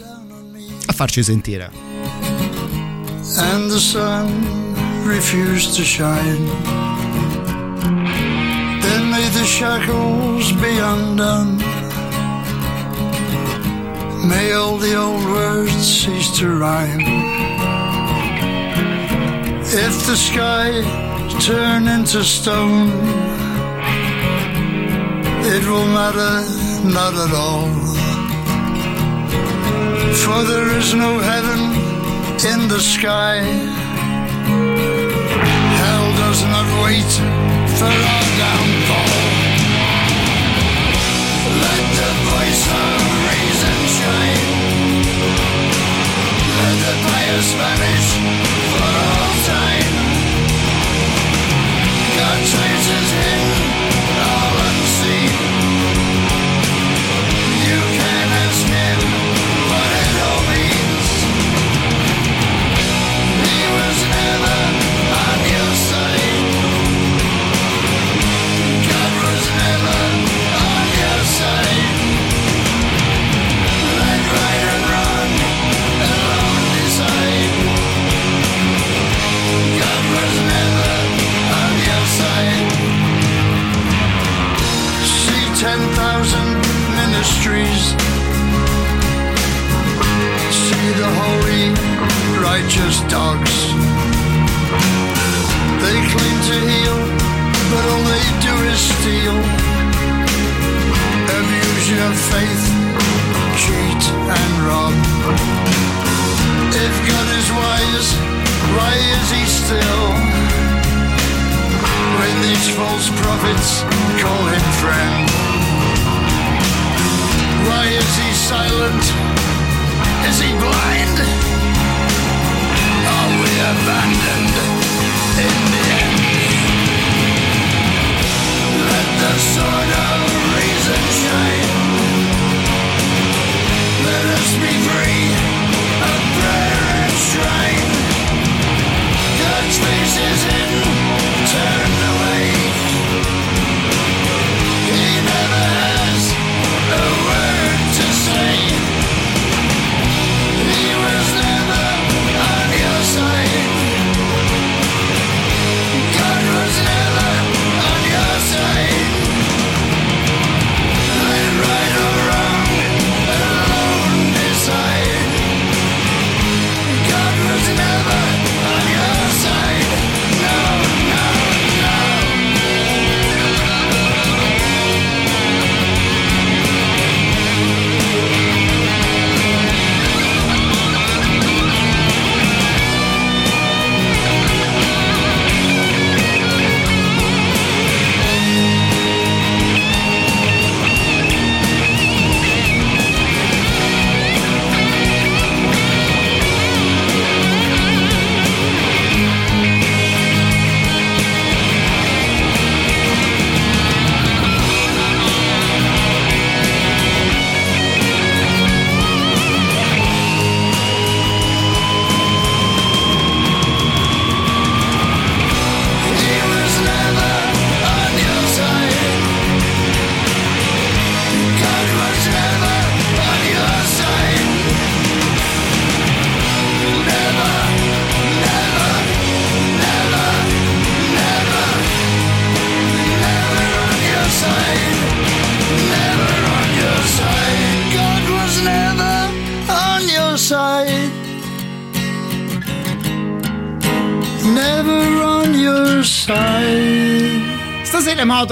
a farci sentire.
and the sun refused to shine. Then may the shackles be undone. May all the old words cease to rhyme. If the sky turn into stone, it will matter not at all. For there is no heaven in the sky. Hell does not wait for our downfall. Let the voice of reason shine. Let the pious vanish for all time. God in all righteous dogs. They claim to heal, but all they do is steal. Abuse your faith, cheat and rob. If God is wise, why is he still? When these false prophets call him friend. Why is he silent? Is he blind? Abandoned in the end? Let the of reason shine. Let us be free of and is in,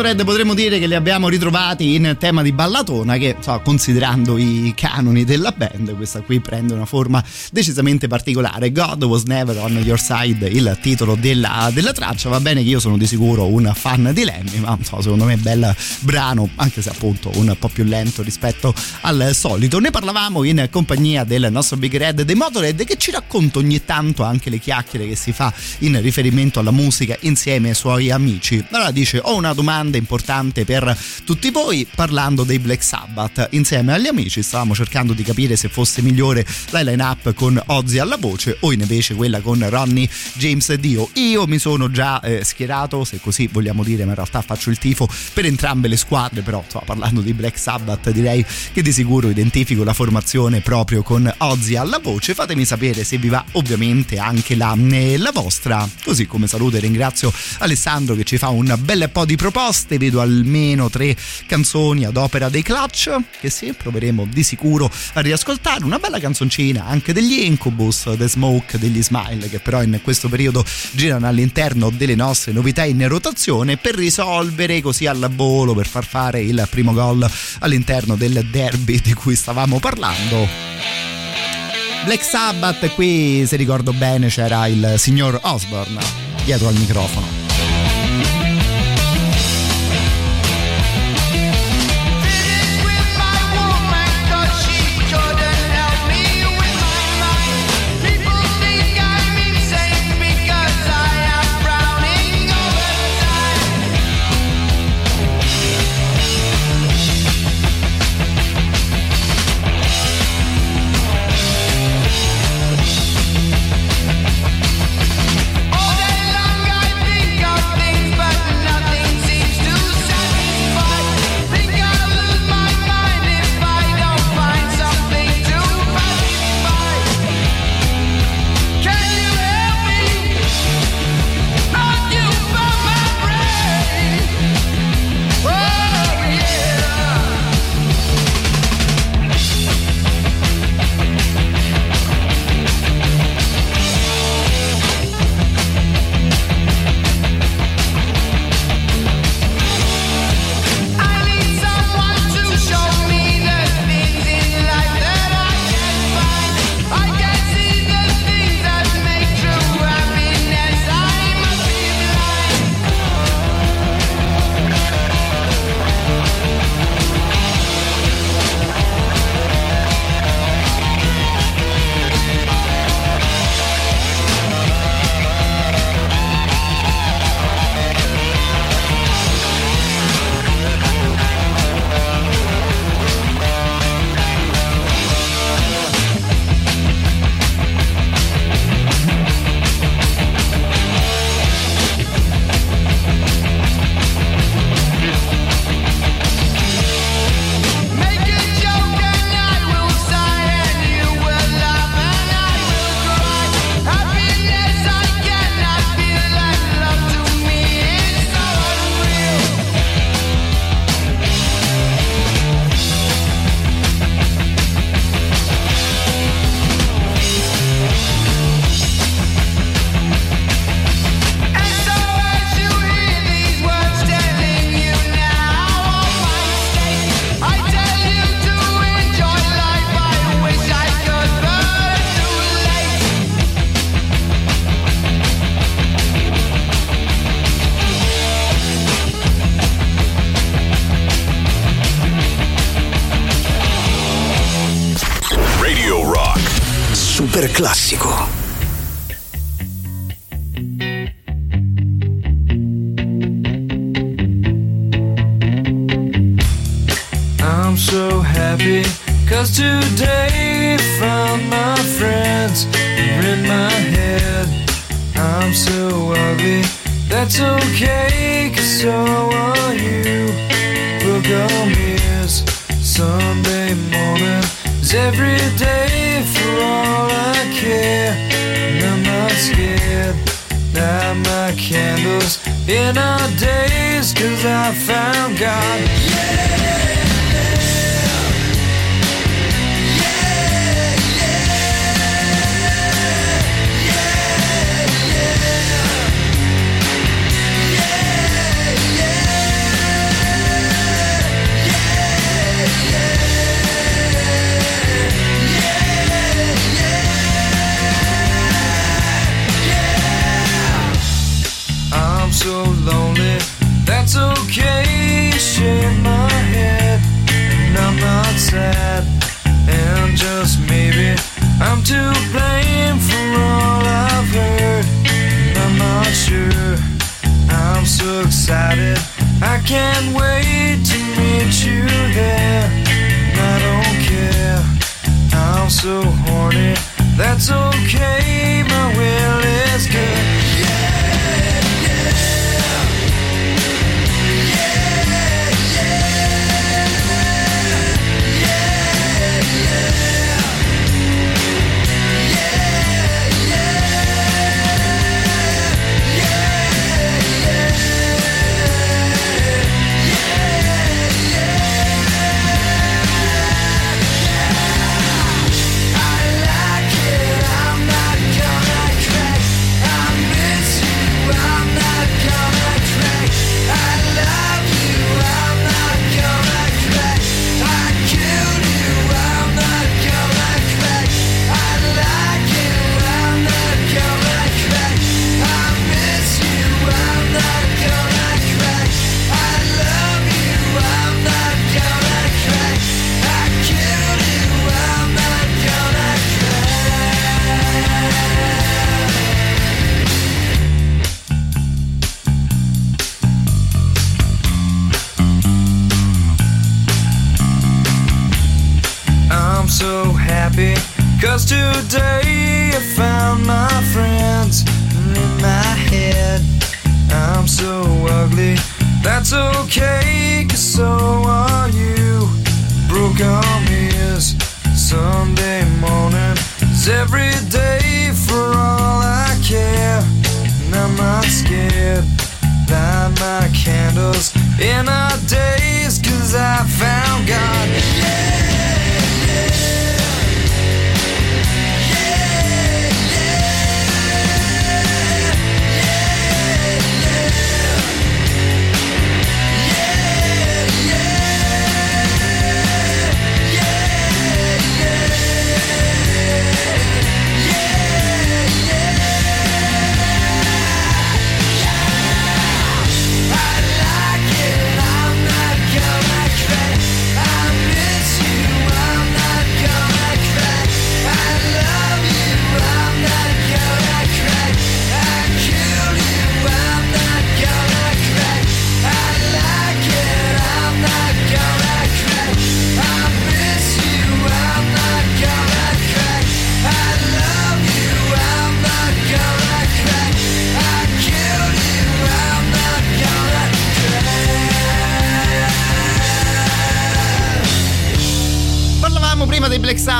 Motorhead potremmo dire che li abbiamo ritrovati in tema di ballatona che so, considerando i canoni della band questa qui prende una forma decisamente particolare. God was never on your side il titolo della, della traccia. Va bene che io sono di sicuro un fan di Lemmy ma so, secondo me è bel brano anche se appunto un po' più lento rispetto al solito. Ne parlavamo in compagnia del nostro Big Red dei Motorhead che ci racconta ogni tanto anche le chiacchiere che si fa in riferimento alla musica insieme ai suoi amici. Allora dice ho una domanda importante per tutti voi parlando dei Black Sabbath. Insieme agli amici stavamo cercando di capire se fosse migliore la line up con Ozzy alla voce o invece quella con Ronnie James Dio. Io mi sono già eh, schierato se così vogliamo dire ma in realtà faccio il tifo per entrambe le squadre però insomma, parlando di Black Sabbath direi che di sicuro identifico la formazione proprio con Ozzy alla voce. Fatemi sapere se vi va ovviamente anche la, la vostra. Così come saluto e ringrazio Alessandro che ci fa un bel po' di proposte, vedo almeno tre canzoni ad opera dei Clutch che sì, proveremo di sicuro a riascoltare, una bella canzoncina anche degli Incubus, The Smoke, degli Smile che però in questo periodo girano all'interno delle nostre novità in rotazione per risolvere così al volo, per far fare il primo gol all'interno del derby di cui stavamo parlando. Black Sabbath, qui se ricordo bene c'era il signor Osborne dietro al microfono.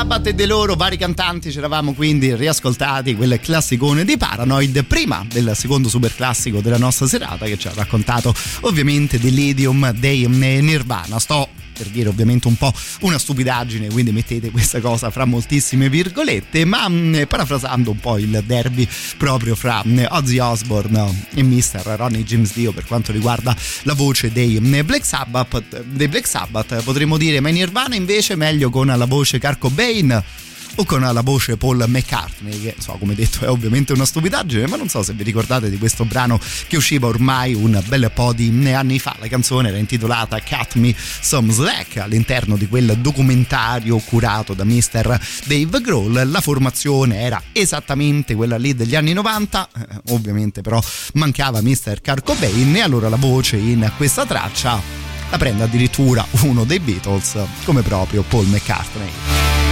Sabbath e dei loro vari cantanti, ci eravamo quindi riascoltati quel classicone di Paranoid prima del secondo super classico della nostra serata che ci ha raccontato ovviamente dell'Idiom dei Nirvana. Sto per dire ovviamente un po' una stupidaggine, quindi mettete questa cosa fra moltissime virgolette, ma mh, parafrasando un po' il derby proprio fra mh, Ozzy Osbourne e Mr. Ronnie James Dio per quanto riguarda la voce dei mh, Black Sabbath, dei Black Sabbath potremmo dire, ma in Nirvana invece meglio con la voce Carco Bane o con la voce Paul McCartney che so come detto è ovviamente una stupidaggine ma non so se vi ricordate di questo brano che usciva ormai un bel po' di anni fa la canzone era intitolata Cut Me Some Slack all'interno di quel documentario curato da Mr. Dave Grohl la formazione era esattamente quella lì degli anni 90 eh, ovviamente però mancava Mr. Kurt Cobain e allora la voce in questa traccia la prende addirittura uno dei Beatles come proprio Paul McCartney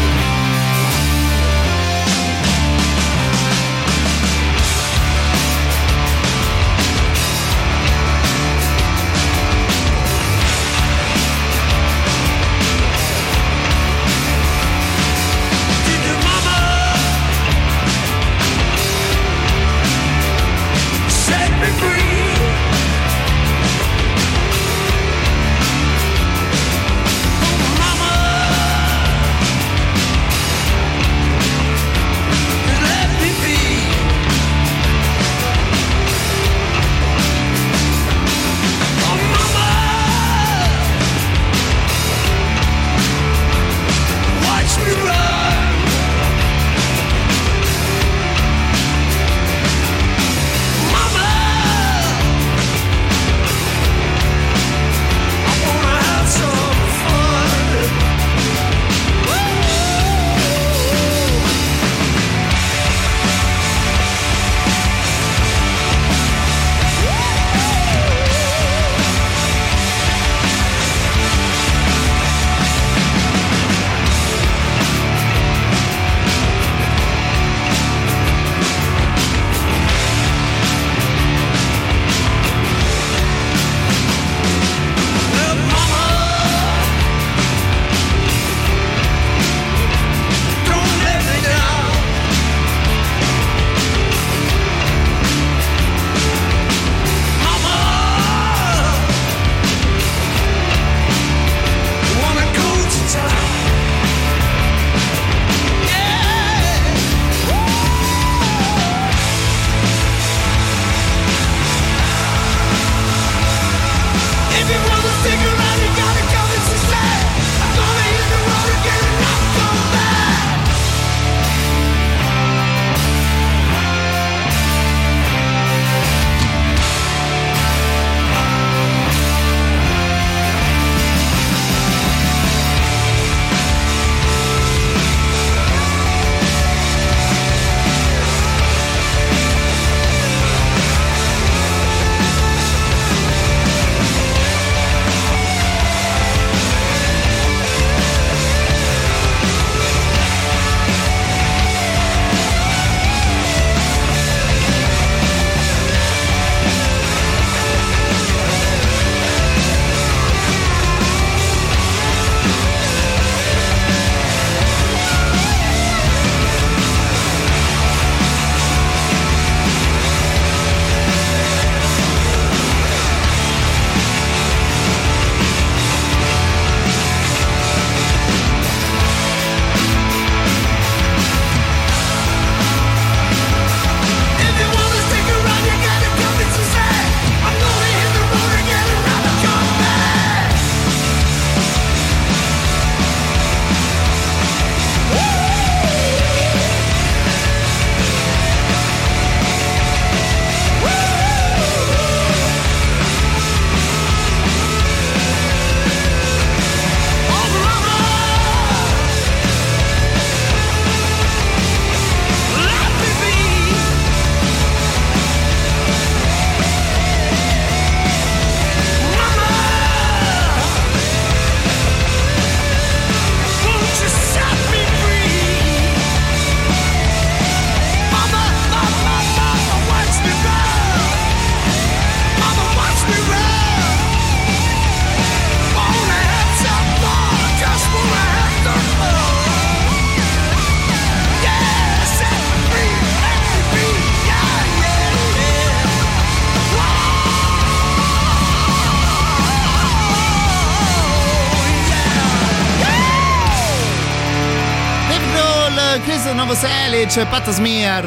će Patas Mijer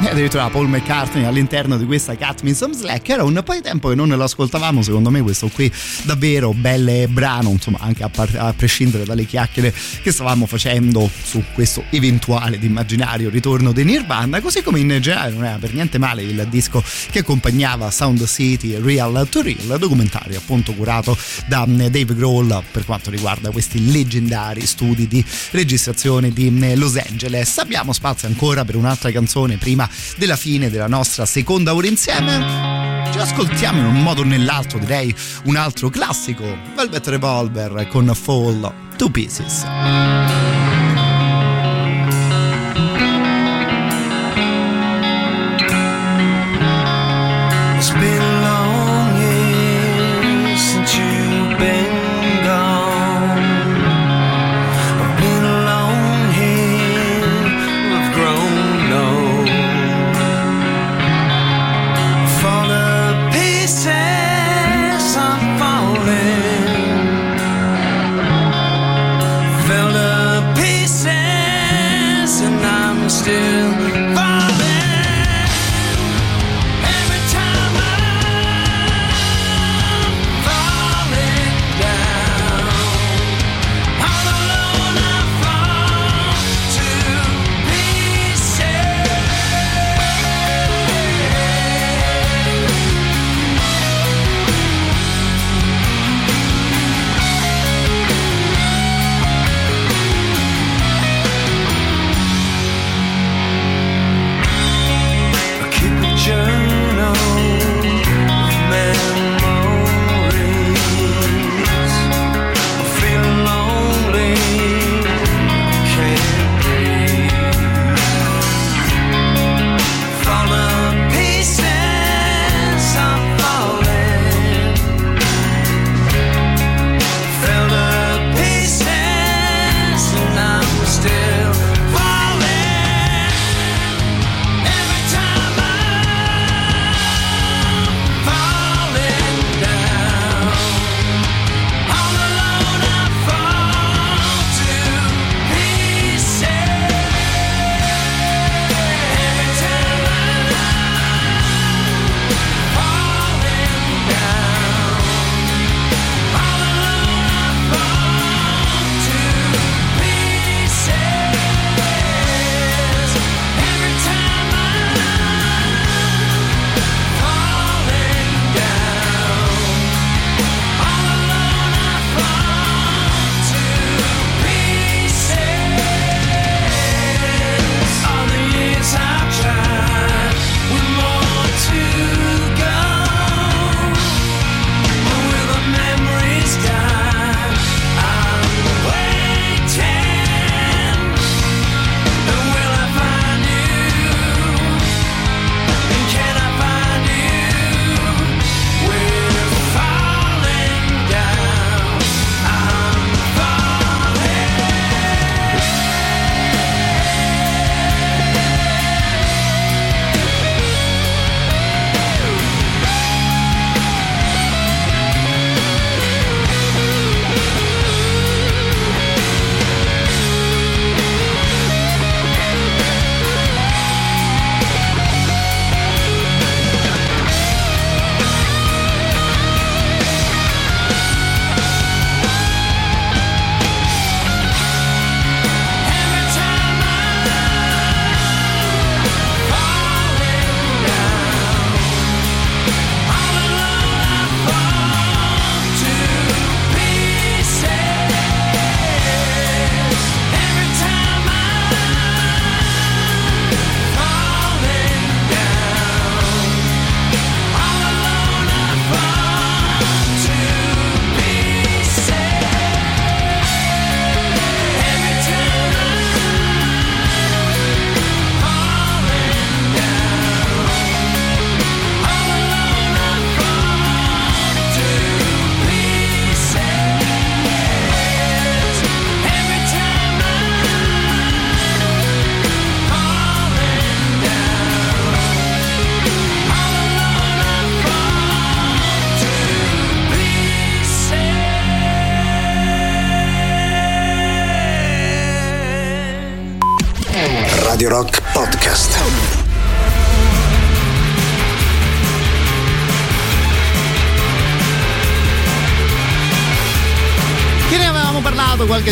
e addirittura Paul McCartney all'interno di questa Cat Me Some Slack era un po' di tempo che non lo ascoltavamo secondo me questo qui davvero belle brano insomma anche a, par- a prescindere dalle chiacchiere che stavamo facendo su questo eventuale ed immaginario ritorno di Nirvana. Così come in generale non era per niente male il disco che accompagnava Sound City Real to Real documentario appunto curato da mm, Dave Grohl per quanto riguarda questi leggendari studi di registrazione di mm, Los Angeles. Abbiamo spazio ancora per un'altra canzone prima della fine della nostra seconda ora insieme. Ci ascoltiamo in un modo o nell'altro, direi un altro classico, Velvet Revolver con Fall to Pieces.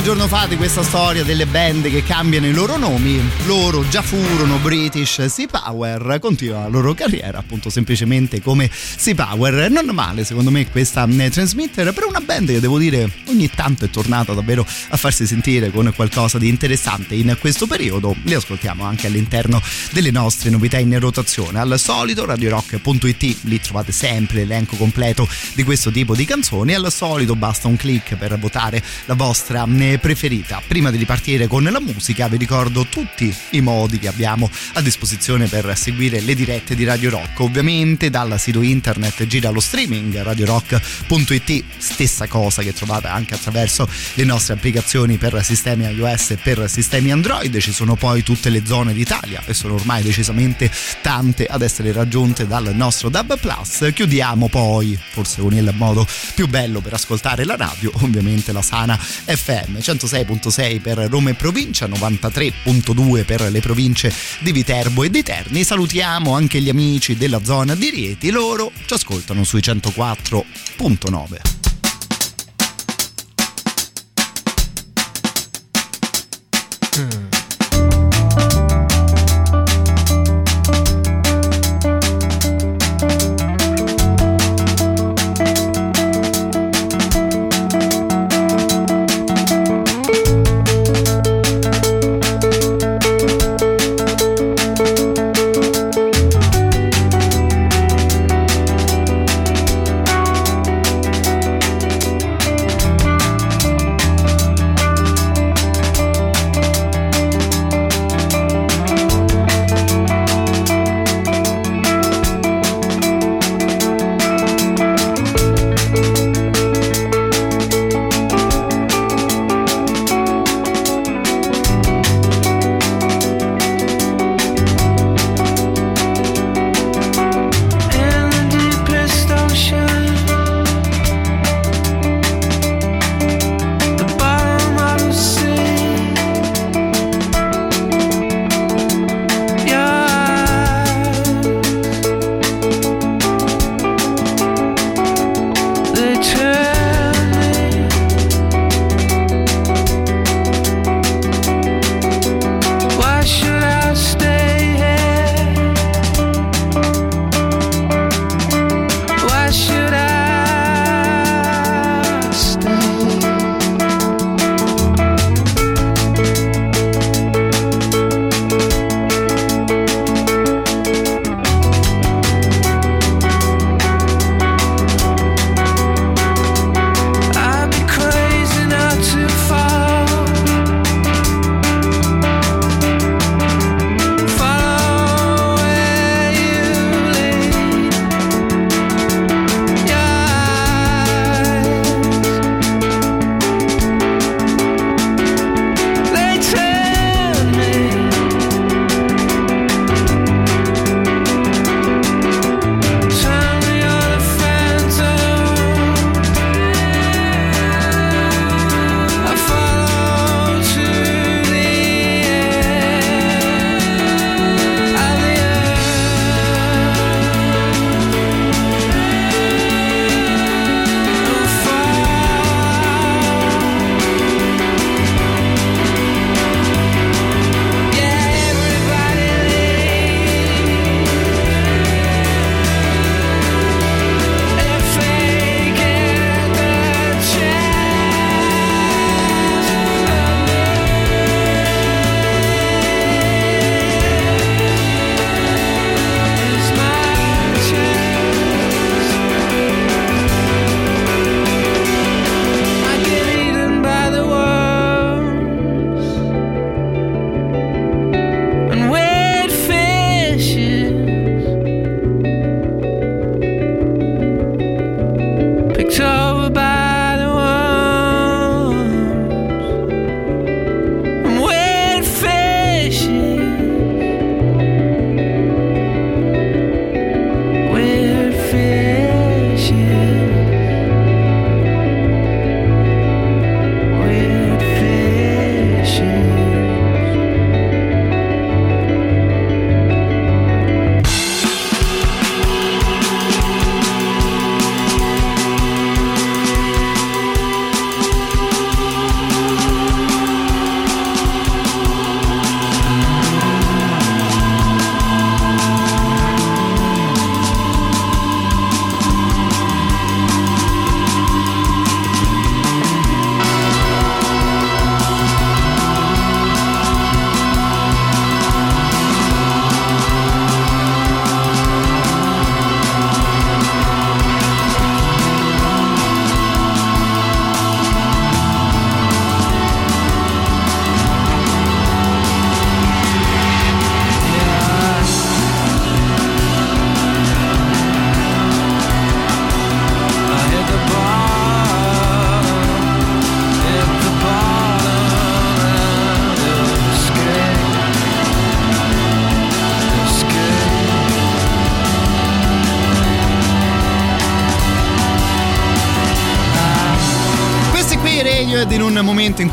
Giorno fa di questa storia delle band che cambiano i loro nomi. Loro già furono British Sea Power, continua la loro carriera appunto semplicemente come Sea Power. Non male secondo me questa mm, transmitter per una band che devo dire ogni tanto è tornata davvero a farsi sentire con qualcosa di interessante in questo periodo. Li ascoltiamo anche all'interno delle nostre novità in rotazione. Al solito radiorock.it, lì trovate sempre l'elenco completo di questo tipo di canzoni. Al solito basta un clic per votare la vostra preferita. Prima di ripartire con la musica vi ricordo tutti i modi che abbiamo a disposizione per seguire le dirette di Radio Rock. Ovviamente dal sito internet gira lo streaming radiorock.it, stessa cosa che trovate anche attraverso le nostre applicazioni per sistemi iOS e per sistemi Android. Ci sono poi tutte le zone d'Italia e sono ormai decisamente tante ad essere raggiunte dal nostro DAB Plus. Chiudiamo poi, forse con il modo più bello per ascoltare la radio, ovviamente la sana FM 106.6 per Roma e provincia, 93.2 per le province di Viterbo e di Terni. Salutiamo anche gli amici della zona di Rieti, loro ci ascoltano sui 104.9.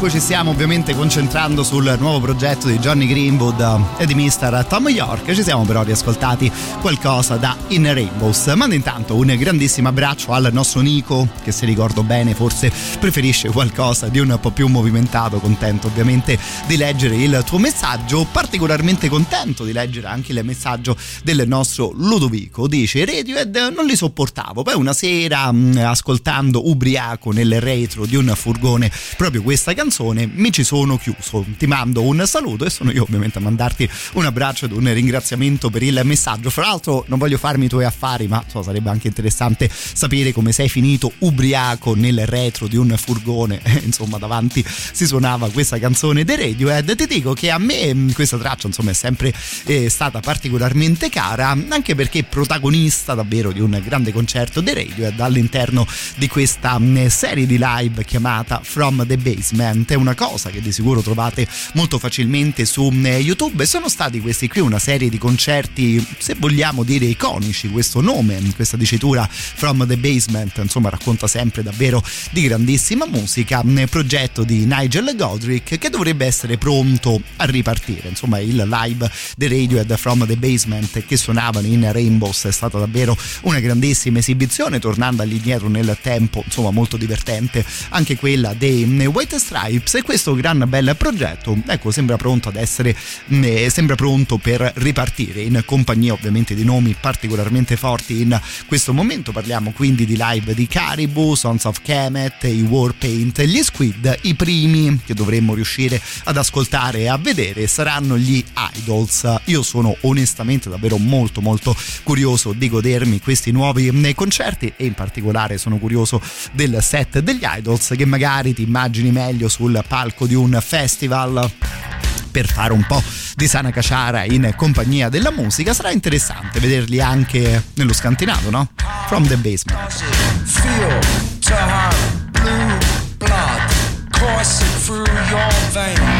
cui ci stiamo ovviamente concentrando sul nuovo progetto di Johnny Greenwood e di Mr. Tom York, ci siamo però riascoltati qualcosa da In Rainbows. Mando intanto un grandissimo abbraccio al nostro Nico, che se ricordo bene forse preferisce qualcosa di un po' più movimentato, contento ovviamente di leggere il tuo messaggio, particolarmente contento di leggere anche il messaggio del nostro Ludovico. Dice Radiohead non li sopportavo, poi una sera ascoltando ubriaco nel retro di un furgone proprio questa canzone, mi ci sono chiuso. Ti mando un saluto e sono io ovviamente a mandarti un abbraccio ed un ringraziamento per il messaggio. Fra l'altro non voglio farmi i tuoi affari, ma so, sarebbe anche interessante sapere come sei finito ubriaco nel retro di un furgone. insomma, davanti si suonava questa canzone dei Radiohead. Ti dico che a me mm, questa traccia insomma è sempre eh, stata particolarmente cara, anche perché protagonista davvero di un grande concerto dei Radiohead all'interno di questa mm, serie di live chiamata From the Basement. È una cosa che di sicuro trovate molto facilmente su mm, YouTube. Sono stati questi qui una serie di concerti, se vogliamo dire iconici. Questo nome, questa dicitura From the Basement, insomma, racconta sempre davvero di grandissima musica. Progetto di Nigel Godric che dovrebbe essere pronto a ripartire. Insomma, il live The Radiohead From the Basement che suonavano in Rainbows è stata davvero una grandissima esibizione, tornando all'indietro nel tempo, insomma, molto divertente anche quella dei White Stripes. E questo gran bel progetto, ecco, sembra pronto ad essere, sembra pronto per ripartire in compagnia ovviamente di nomi particolarmente forti in questo momento. Parliamo quindi di live di Caribou, Sons of Kemet, i Warpaint, gli Squid, i primi che dovremmo riuscire ad ascoltare e a vedere saranno gli Idols. Io sono onestamente davvero molto molto curioso di godermi questi nuovi concerti e in particolare sono curioso del set degli Idols che magari ti immagini meglio sul palco di un festival. Per fare un po' di sana caciara in compagnia della musica sarà interessante vederli anche nello scantinato no? From the Basement. Feel to her blue blood coursing through your veins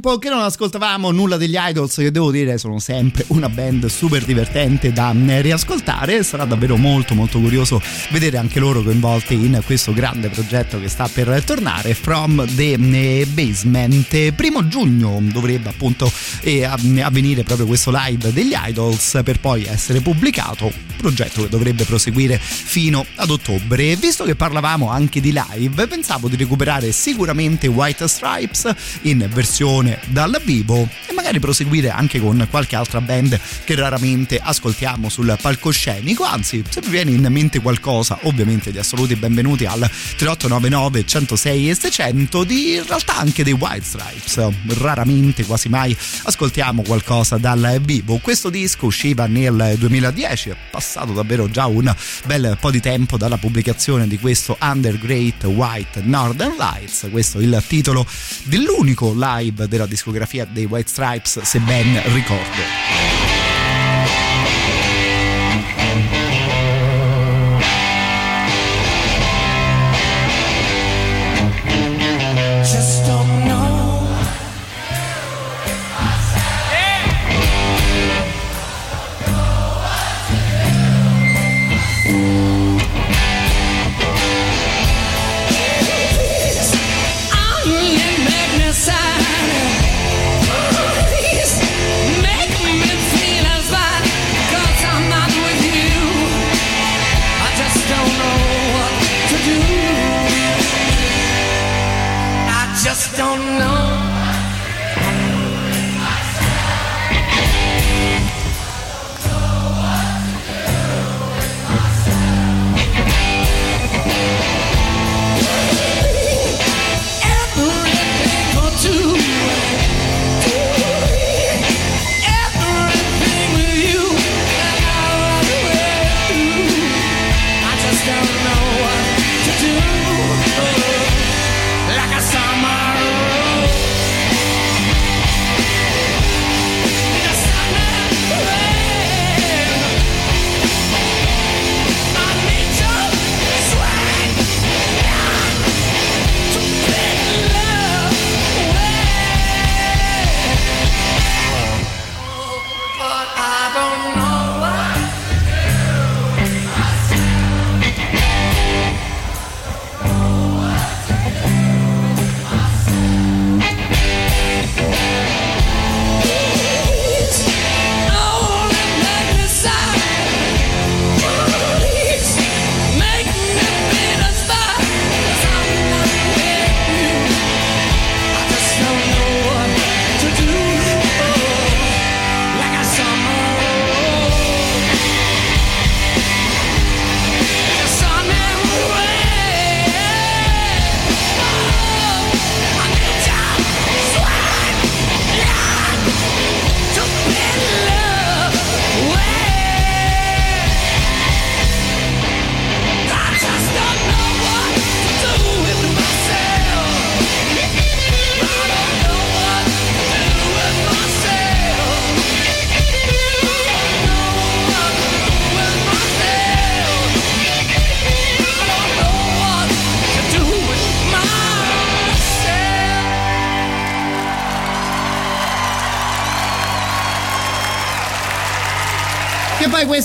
tempo che non ascoltavamo nulla degli Idols, che devo dire sono sempre una band super divertente da mm, riascoltare. Sarà davvero molto molto curioso vedere anche loro coinvolti in questo grande progetto che sta per tornare From the mm, Basement. Primo giugno dovrebbe appunto eh, avvenire proprio questo live degli Idols per poi essere pubblicato, progetto che dovrebbe proseguire fino ad ottobre. Visto che parlavamo anche di live, pensavo di recuperare sicuramente White Stripes in versione dal vivo magari proseguire anche con qualche altra band che raramente ascoltiamo sul palcoscenico. Anzi, se vi viene in mente qualcosa, ovviamente di assoluti benvenuti al 3899 106 e 600 di in realtà anche dei White Stripes. Raramente, quasi mai ascoltiamo qualcosa dal vivo. Questo disco usciva nel 2010, è passato davvero già un bel po' di tempo dalla pubblicazione di questo Under Great White Northern Lights. Questo è il titolo dell'unico live della discografia dei White Stripes, se ben ricordo.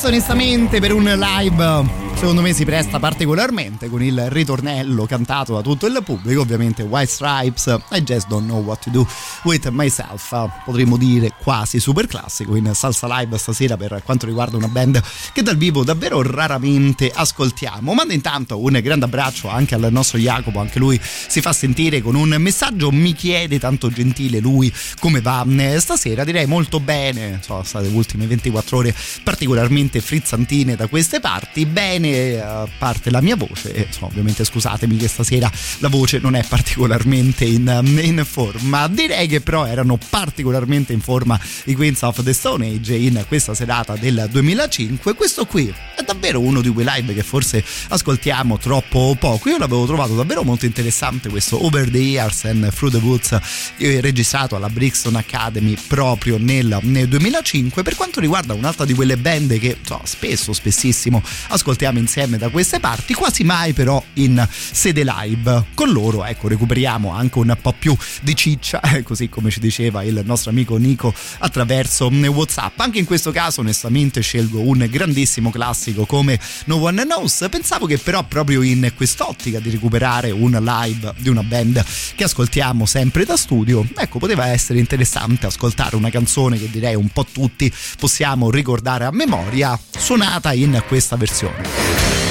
Onestamente per un live secondo me si presta particolarmente con il ritornello cantato da tutto il pubblico, ovviamente White Stripes, I just don't know what to do with myself, potremmo dire quasi super classico in salsa live stasera per quanto riguarda una band che dal vivo davvero raramente ascoltiamo. Manda intanto un grande abbraccio anche al nostro Jacopo, anche lui si fa sentire con un messaggio, mi chiede tanto gentile lui come va stasera, direi molto bene, sono state le ultime 24 ore particolarmente frizzantine da queste parti, bene bene, a parte la mia voce, insomma, ovviamente scusatemi che stasera la voce non è particolarmente in, in, forma. Direi che però erano particolarmente in forma i Queens of the Stone Age in questa serata del 2005. Questo qui è davvero uno di quei live che forse ascoltiamo troppo poco. Io l'avevo trovato davvero molto interessante questo Over the Years and Through the Woods eh, registrato alla Brixton Academy proprio nel, nel 2005. Per quanto riguarda un'altra di quelle band che so, spesso, spessissimo ascoltiamo siamo insieme da queste parti, quasi mai però in sede live. Con loro, ecco, recuperiamo anche un po' più di ciccia, così come ci diceva il nostro amico Nico attraverso WhatsApp. Anche in questo caso, onestamente, scelgo un grandissimo classico come No One Knows. Pensavo che però proprio in quest'ottica di recuperare un live di una band che ascoltiamo sempre da studio, ecco, poteva essere interessante ascoltare una canzone che direi un po' tutti possiamo ricordare a memoria, suonata in questa versione. Thank you.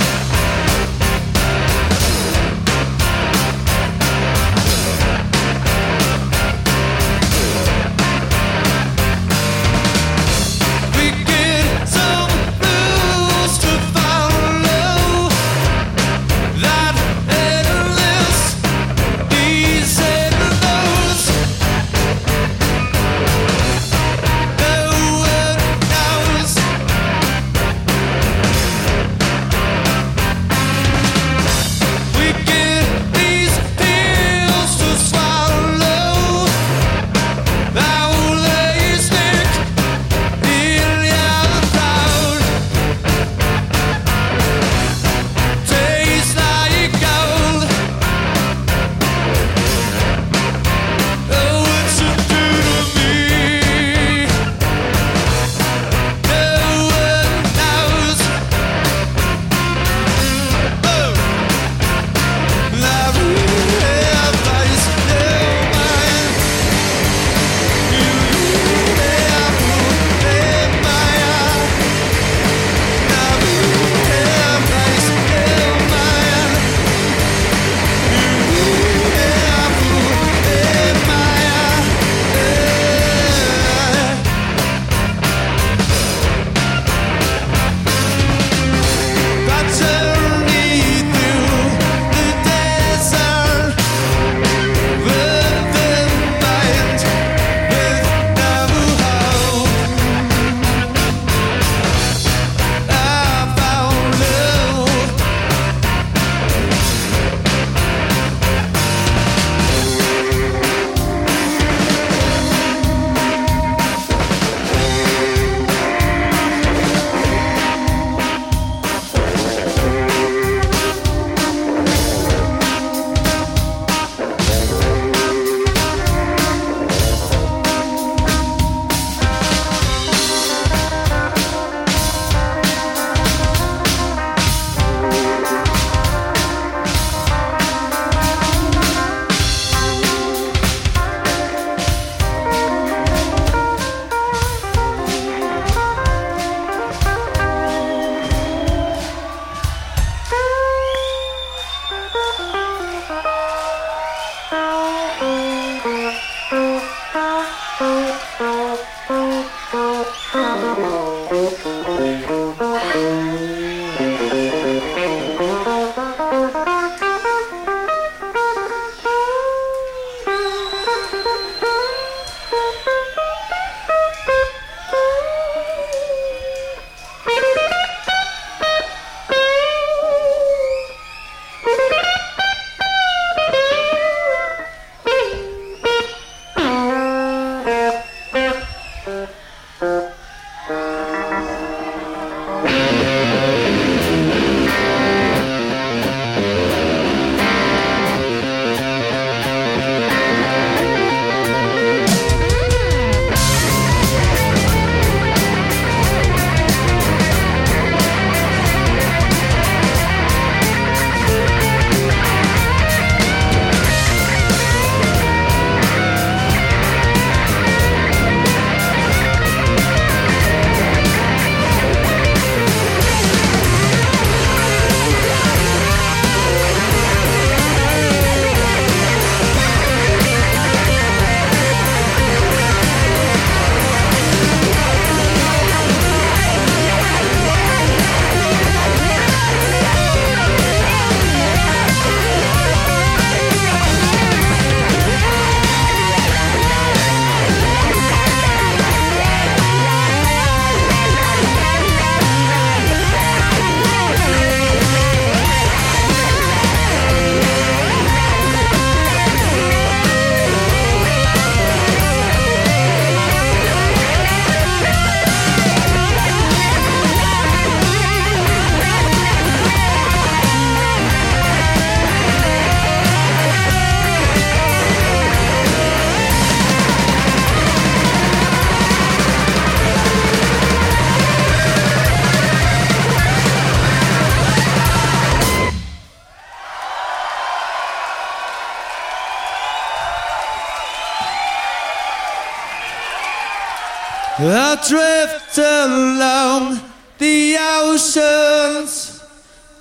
Adrift along the oceans,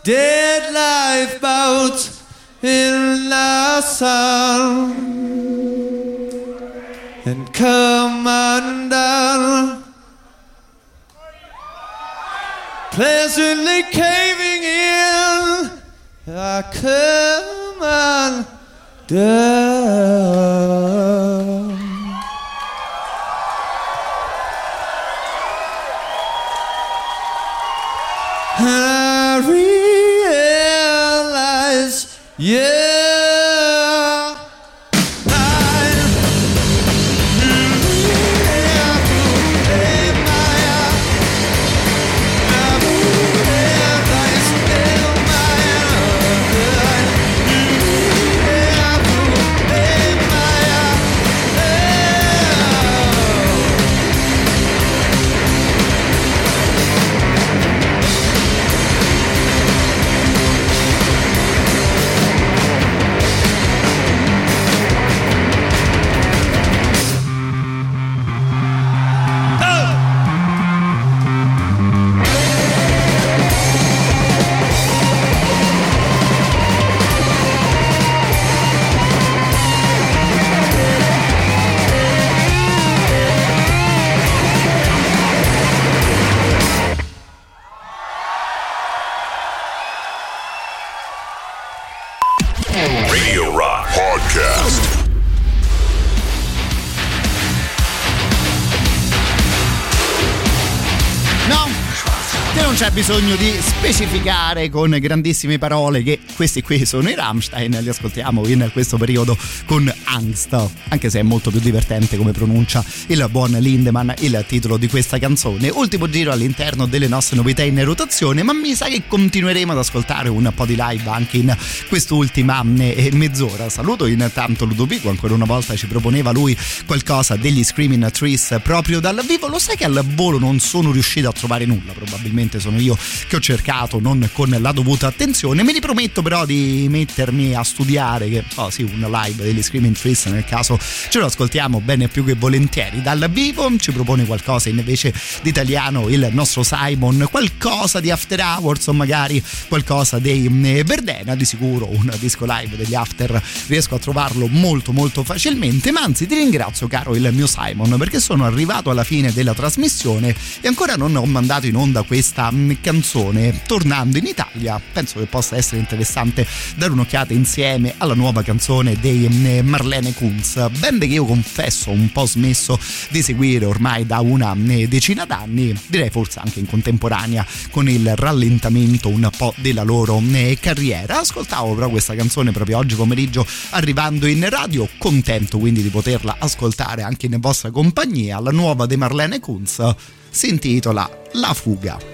dead lifeboat in the sun, and come undone. Pleasantly caving in, I come undone.
Bisogno di specificare con grandissime parole che questi qui sono i Rammstein, li ascoltiamo in questo periodo con Angst, anche se è molto più divertente come pronuncia il buon Lindemann il titolo di questa canzone. Ultimo giro all'interno delle nostre novità in rotazione, ma mi sa che continueremo ad ascoltare un po' di live anche in quest'ultima eh, mezz'ora. Saluto intanto Ludovico, ancora una volta ci proponeva lui qualcosa degli Screaming Trees proprio dal vivo. Lo sai che al volo non sono riuscito a trovare nulla, probabilmente sono io che ho cercato non con la dovuta attenzione. Mi riprometto però di mettermi a studiare che oh sì, un live degli Screaming Trees nel caso ce lo ascoltiamo bene più che volentieri dal vivo. Ci propone qualcosa invece di italiano il nostro Simon, qualcosa di After Hours o magari qualcosa dei eh, Verdena, di sicuro un disco live degli After riesco a trovarlo molto molto facilmente, ma anzi ti ringrazio caro il mio Simon perché sono arrivato alla fine della trasmissione e ancora non ho mandato in onda questa canzone. Tornando in Italia, penso che possa essere interessante dare un'occhiata insieme alla nuova canzone dei mm, Marlene Kunz, band che io confesso ho un po' smesso di seguire ormai da una mm, decina d'anni, direi forse anche in contemporanea con il rallentamento un po' della loro carriera. Ascoltavo però questa canzone proprio oggi pomeriggio arrivando in radio, contento quindi di poterla ascoltare anche in vostra compagnia. La nuova di Marlene Kunz si intitola La fuga.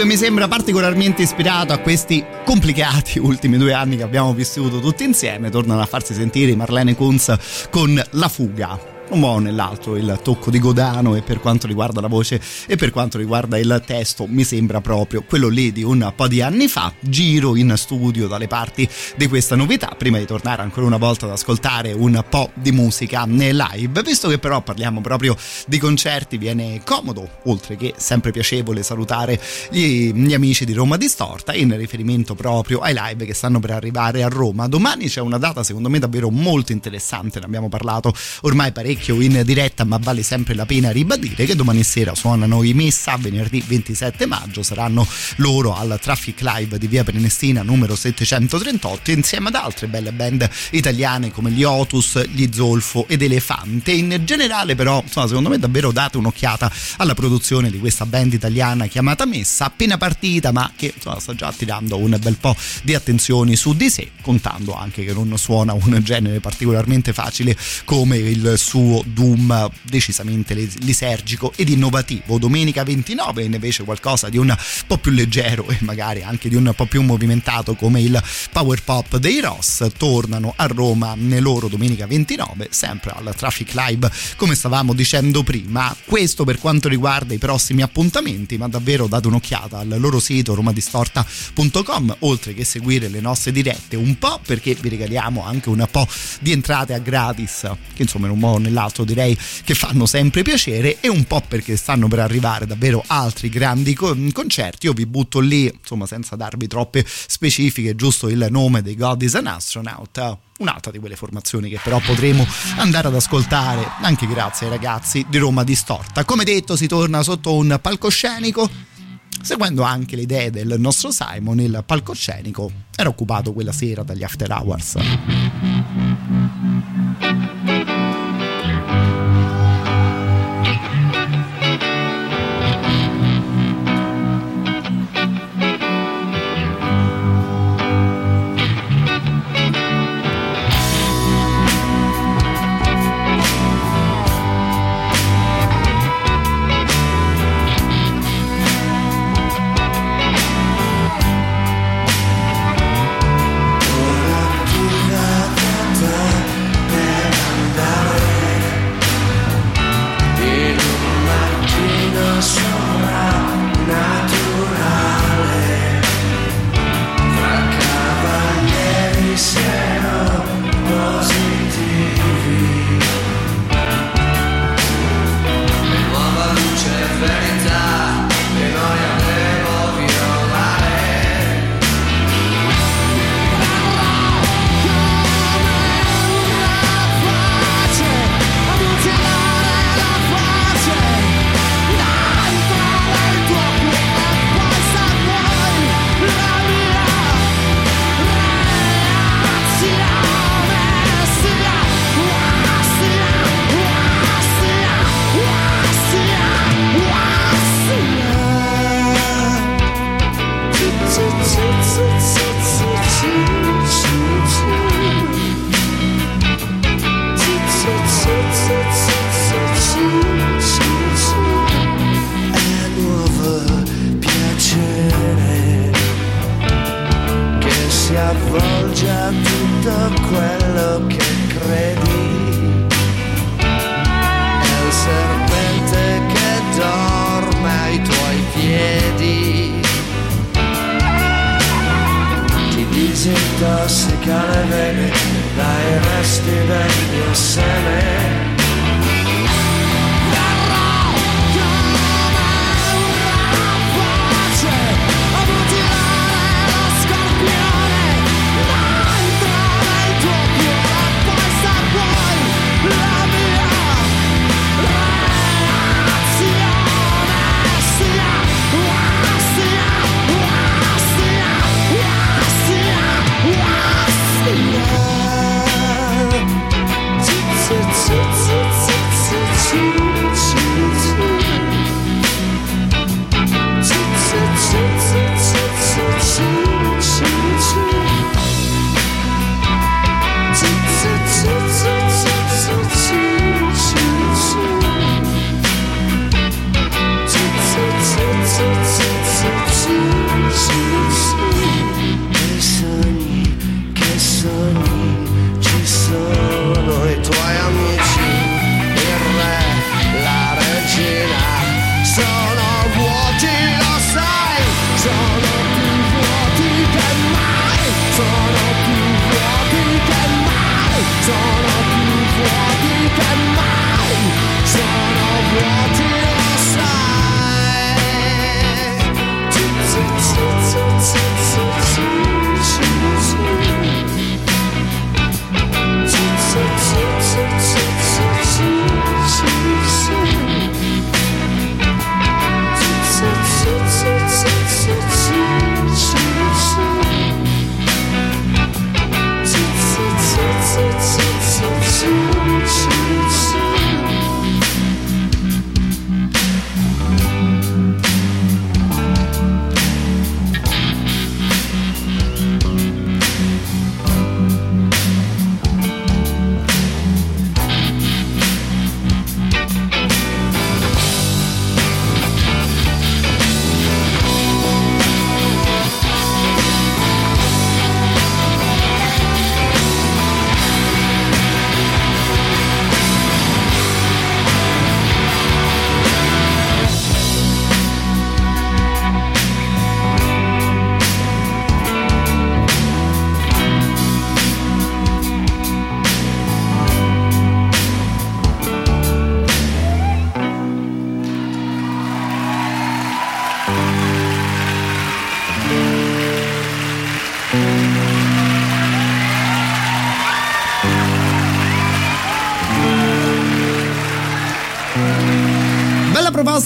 Che
mi sembra particolarmente ispirato a questi complicati ultimi due anni che abbiamo vissuto tutti insieme. Tornano a farsi sentire Marlene Kunz con La fuga un modo nell'altro il tocco di Godano e per quanto riguarda la voce e per quanto riguarda il testo mi sembra proprio quello lì di un po' di anni fa giro in studio dalle parti di questa novità prima di tornare ancora una volta ad ascoltare un po' di musica live. Visto che però parliamo proprio di concerti viene comodo oltre che sempre piacevole salutare gli, gli amici di Roma Distorta in riferimento proprio ai live che stanno per arrivare a Roma. Domani c'è una data secondo me davvero molto interessante ne abbiamo parlato ormai parecchio parecchio in diretta, ma vale sempre la pena ribadire che domani sera suonano i Messa, venerdì 27 maggio, saranno loro al Traffic Live di Via Prenestina numero 738 insieme ad altre belle band italiane come gli Otus, gli Zolfo ed Elefante. In generale però, insomma, secondo me davvero date un'occhiata alla produzione di questa band italiana chiamata Messa, appena partita ma che insomma, sta già attirando un bel po' di attenzioni su di sé, contando anche che non suona un genere particolarmente facile come il suo suo Doom decisamente lisergico ed innovativo. Domenica 29 invece qualcosa di un po' più leggero e magari anche di un po' più movimentato come il power pop dei Ross tornano a Roma nel loro domenica 29 sempre al Traffic Live come stavamo dicendo prima. Questo per quanto riguarda i prossimi appuntamenti ma davvero date un'occhiata al loro sito romadistorta.com oltre che seguire le nostre dirette un po' perché vi regaliamo anche un po' di entrate a gratis che insomma in un modo o nell'altro l'altro direi che fanno sempre piacere e un po' perché stanno per arrivare davvero altri grandi concerti. Io vi butto lì, insomma, senza darvi troppe specifiche, giusto il nome dei God is an Astronaut un'altra di quelle formazioni che però potremo andare ad ascoltare anche grazie ai ragazzi di Roma Distorta. Come detto si torna sotto un palcoscenico seguendo anche le idee del nostro Simon, il palcoscenico era occupato quella sera dagli after hours.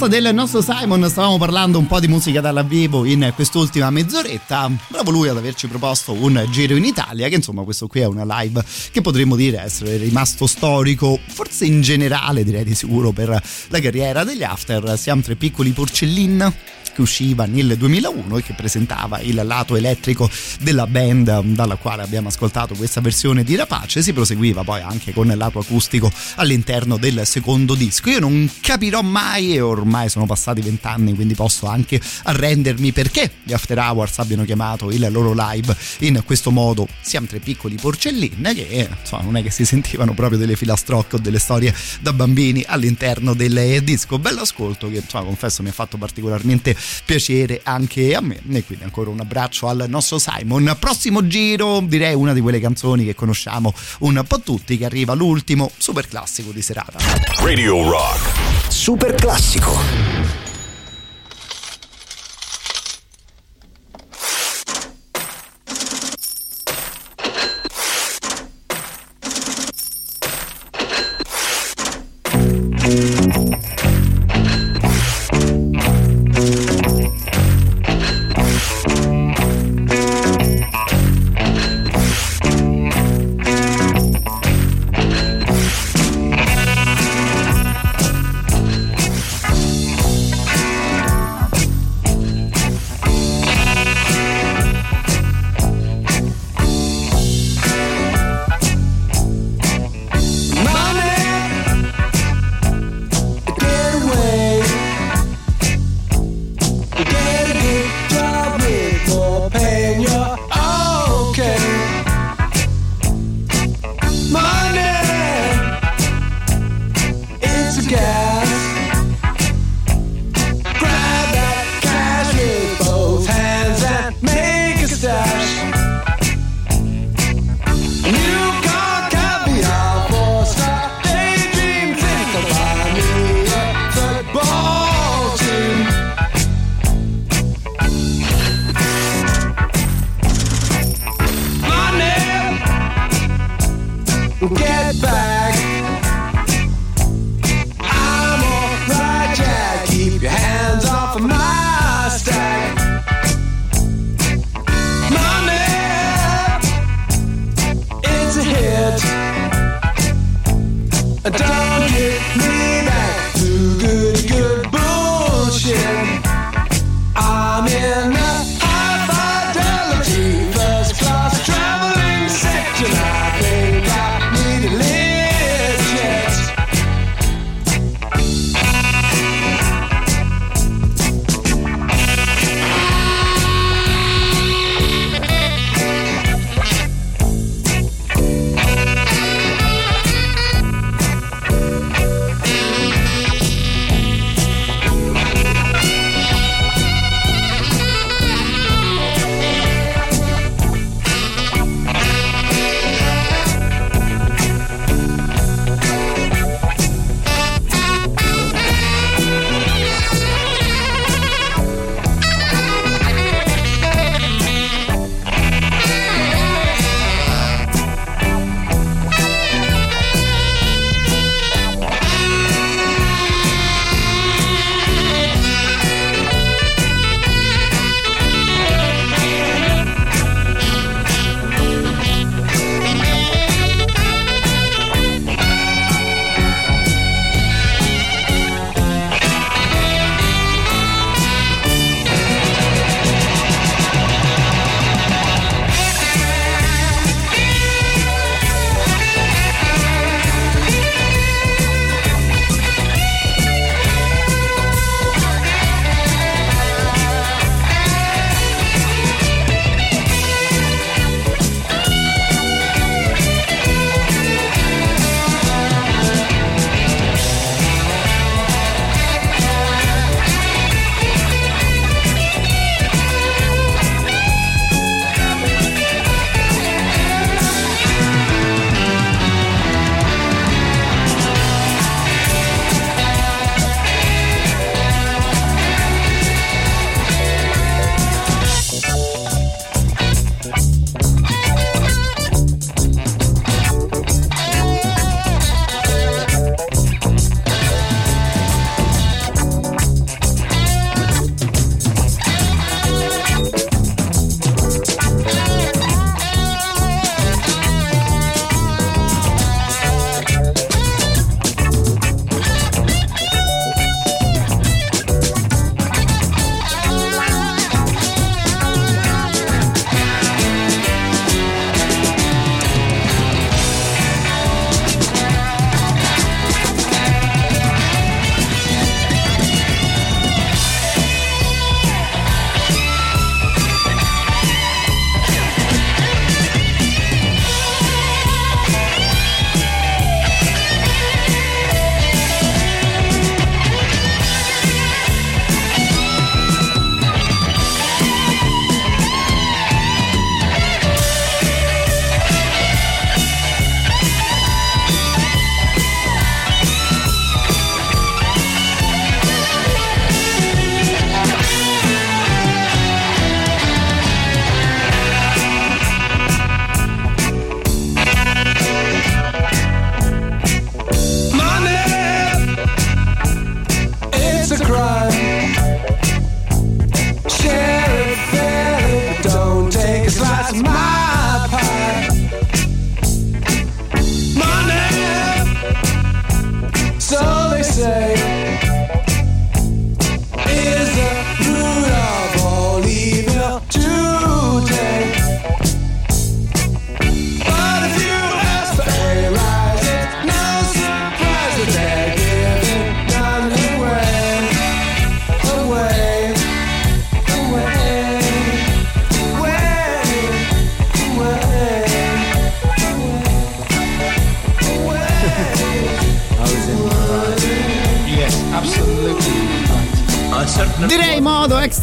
Proposta del nostro Simon stavamo parlando un po' di musica dal vivo in quest'ultima mezz'oretta. Bravo lui ad averci proposto un giro in Italia che insomma questo qui è una live che potremmo dire essere rimasto storico forse in generale direi di sicuro per la carriera degli After. Siamo tre piccoli porcellin che usciva nel 2001 e che presentava il lato elettrico della band dalla quale abbiamo ascoltato questa versione di Rapace. Si proseguiva poi anche con il lato acustico all'interno del secondo disco. Io non capirò mai e ormai sono passati vent'anni quindi posso anche arrendermi perché gli After Hours abbiano chiamato il loro live in questo modo. Siamo tre piccoli porcellin che insomma non è che si sentivano proprio delle filastrocche o delle storie da bambini all'interno del disco. Bello ascolto che insomma confesso mi ha fatto particolarmente piacere anche a me. E quindi ancora un abbraccio al nostro Simon. Prossimo giro, direi una di quelle canzoni che conosciamo un po' tutti, che arriva l'ultimo super classico di serata.
Radio Rock.
Super classico.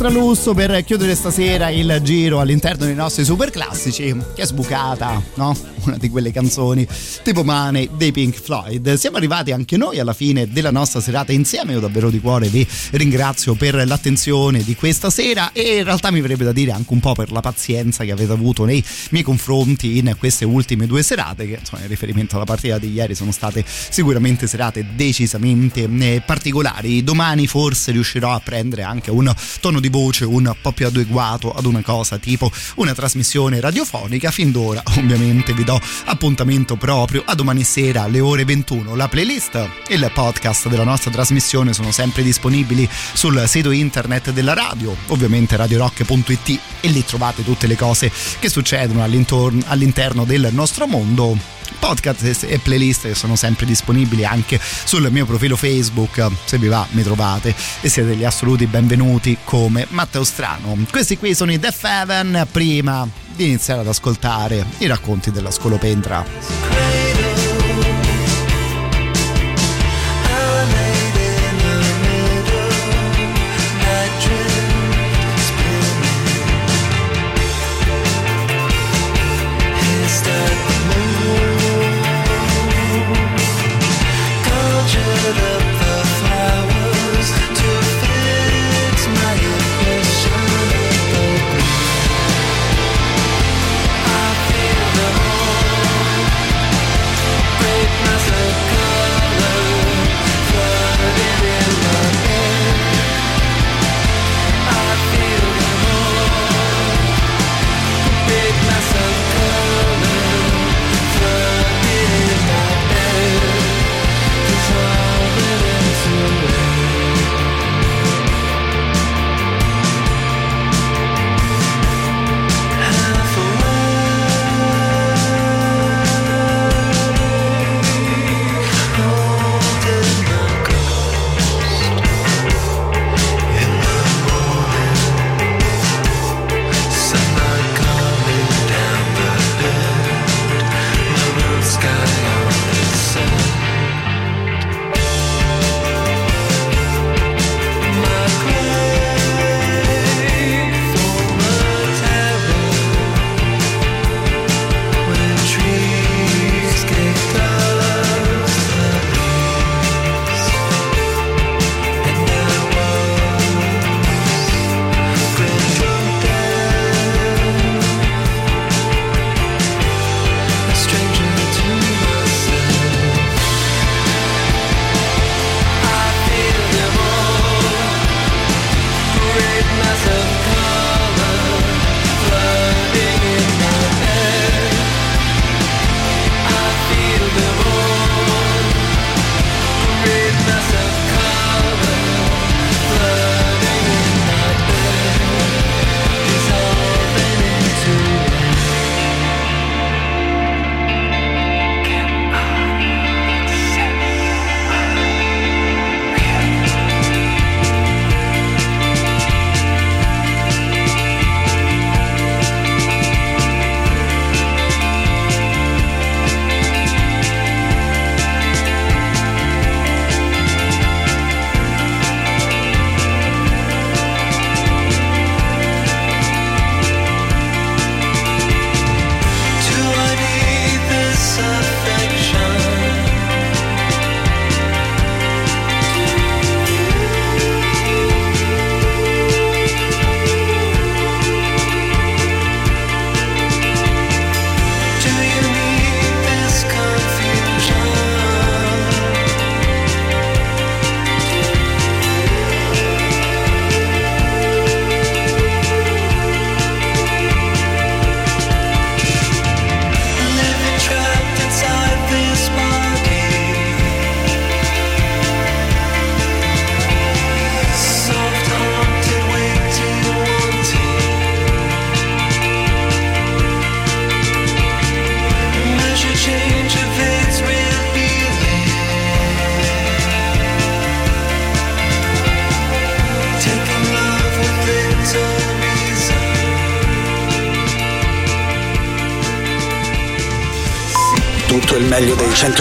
Extra lusso per chiudere stasera il giro all'interno dei nostri super classici che è sbucata, no? Una di quelle canzoni tipo Money dei Pink Floyd. Siamo arrivati anche noi alla fine della nostra serata insieme. Io davvero di cuore vi ringrazio per l'attenzione di questa sera e in realtà mi verrebbe da dire anche un po' per la pazienza che avete avuto nei miei confronti in queste ultime due serate che insomma in riferimento alla partita di ieri sono state sicuramente serate decisamente eh, particolari. Domani forse riuscirò a prendere anche un tono di voce un po' più adeguato ad una cosa tipo una trasmissione radiofonica. Fin d'ora ovviamente vi do appuntamento proprio a domani sera alle ore 21. La playlist e il podcast della nostra trasmissione sono sempre disponibili sul sito internet della radio, ovviamente radiorock.it e lì trovate tutte le cose che succedono all'interno del nostro mondo. Podcast e playlist sono sempre disponibili anche sul mio profilo Facebook se vi va mi trovate e siete gli assoluti benvenuti come Matteo Strano. Questi qui sono i Def Heaven prima di iniziare ad ascoltare i racconti della scolopendra
tutto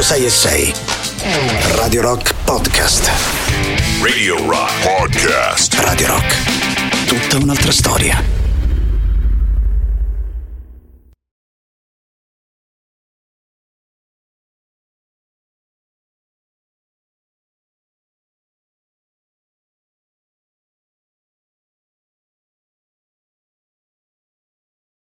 meglio dei 106 e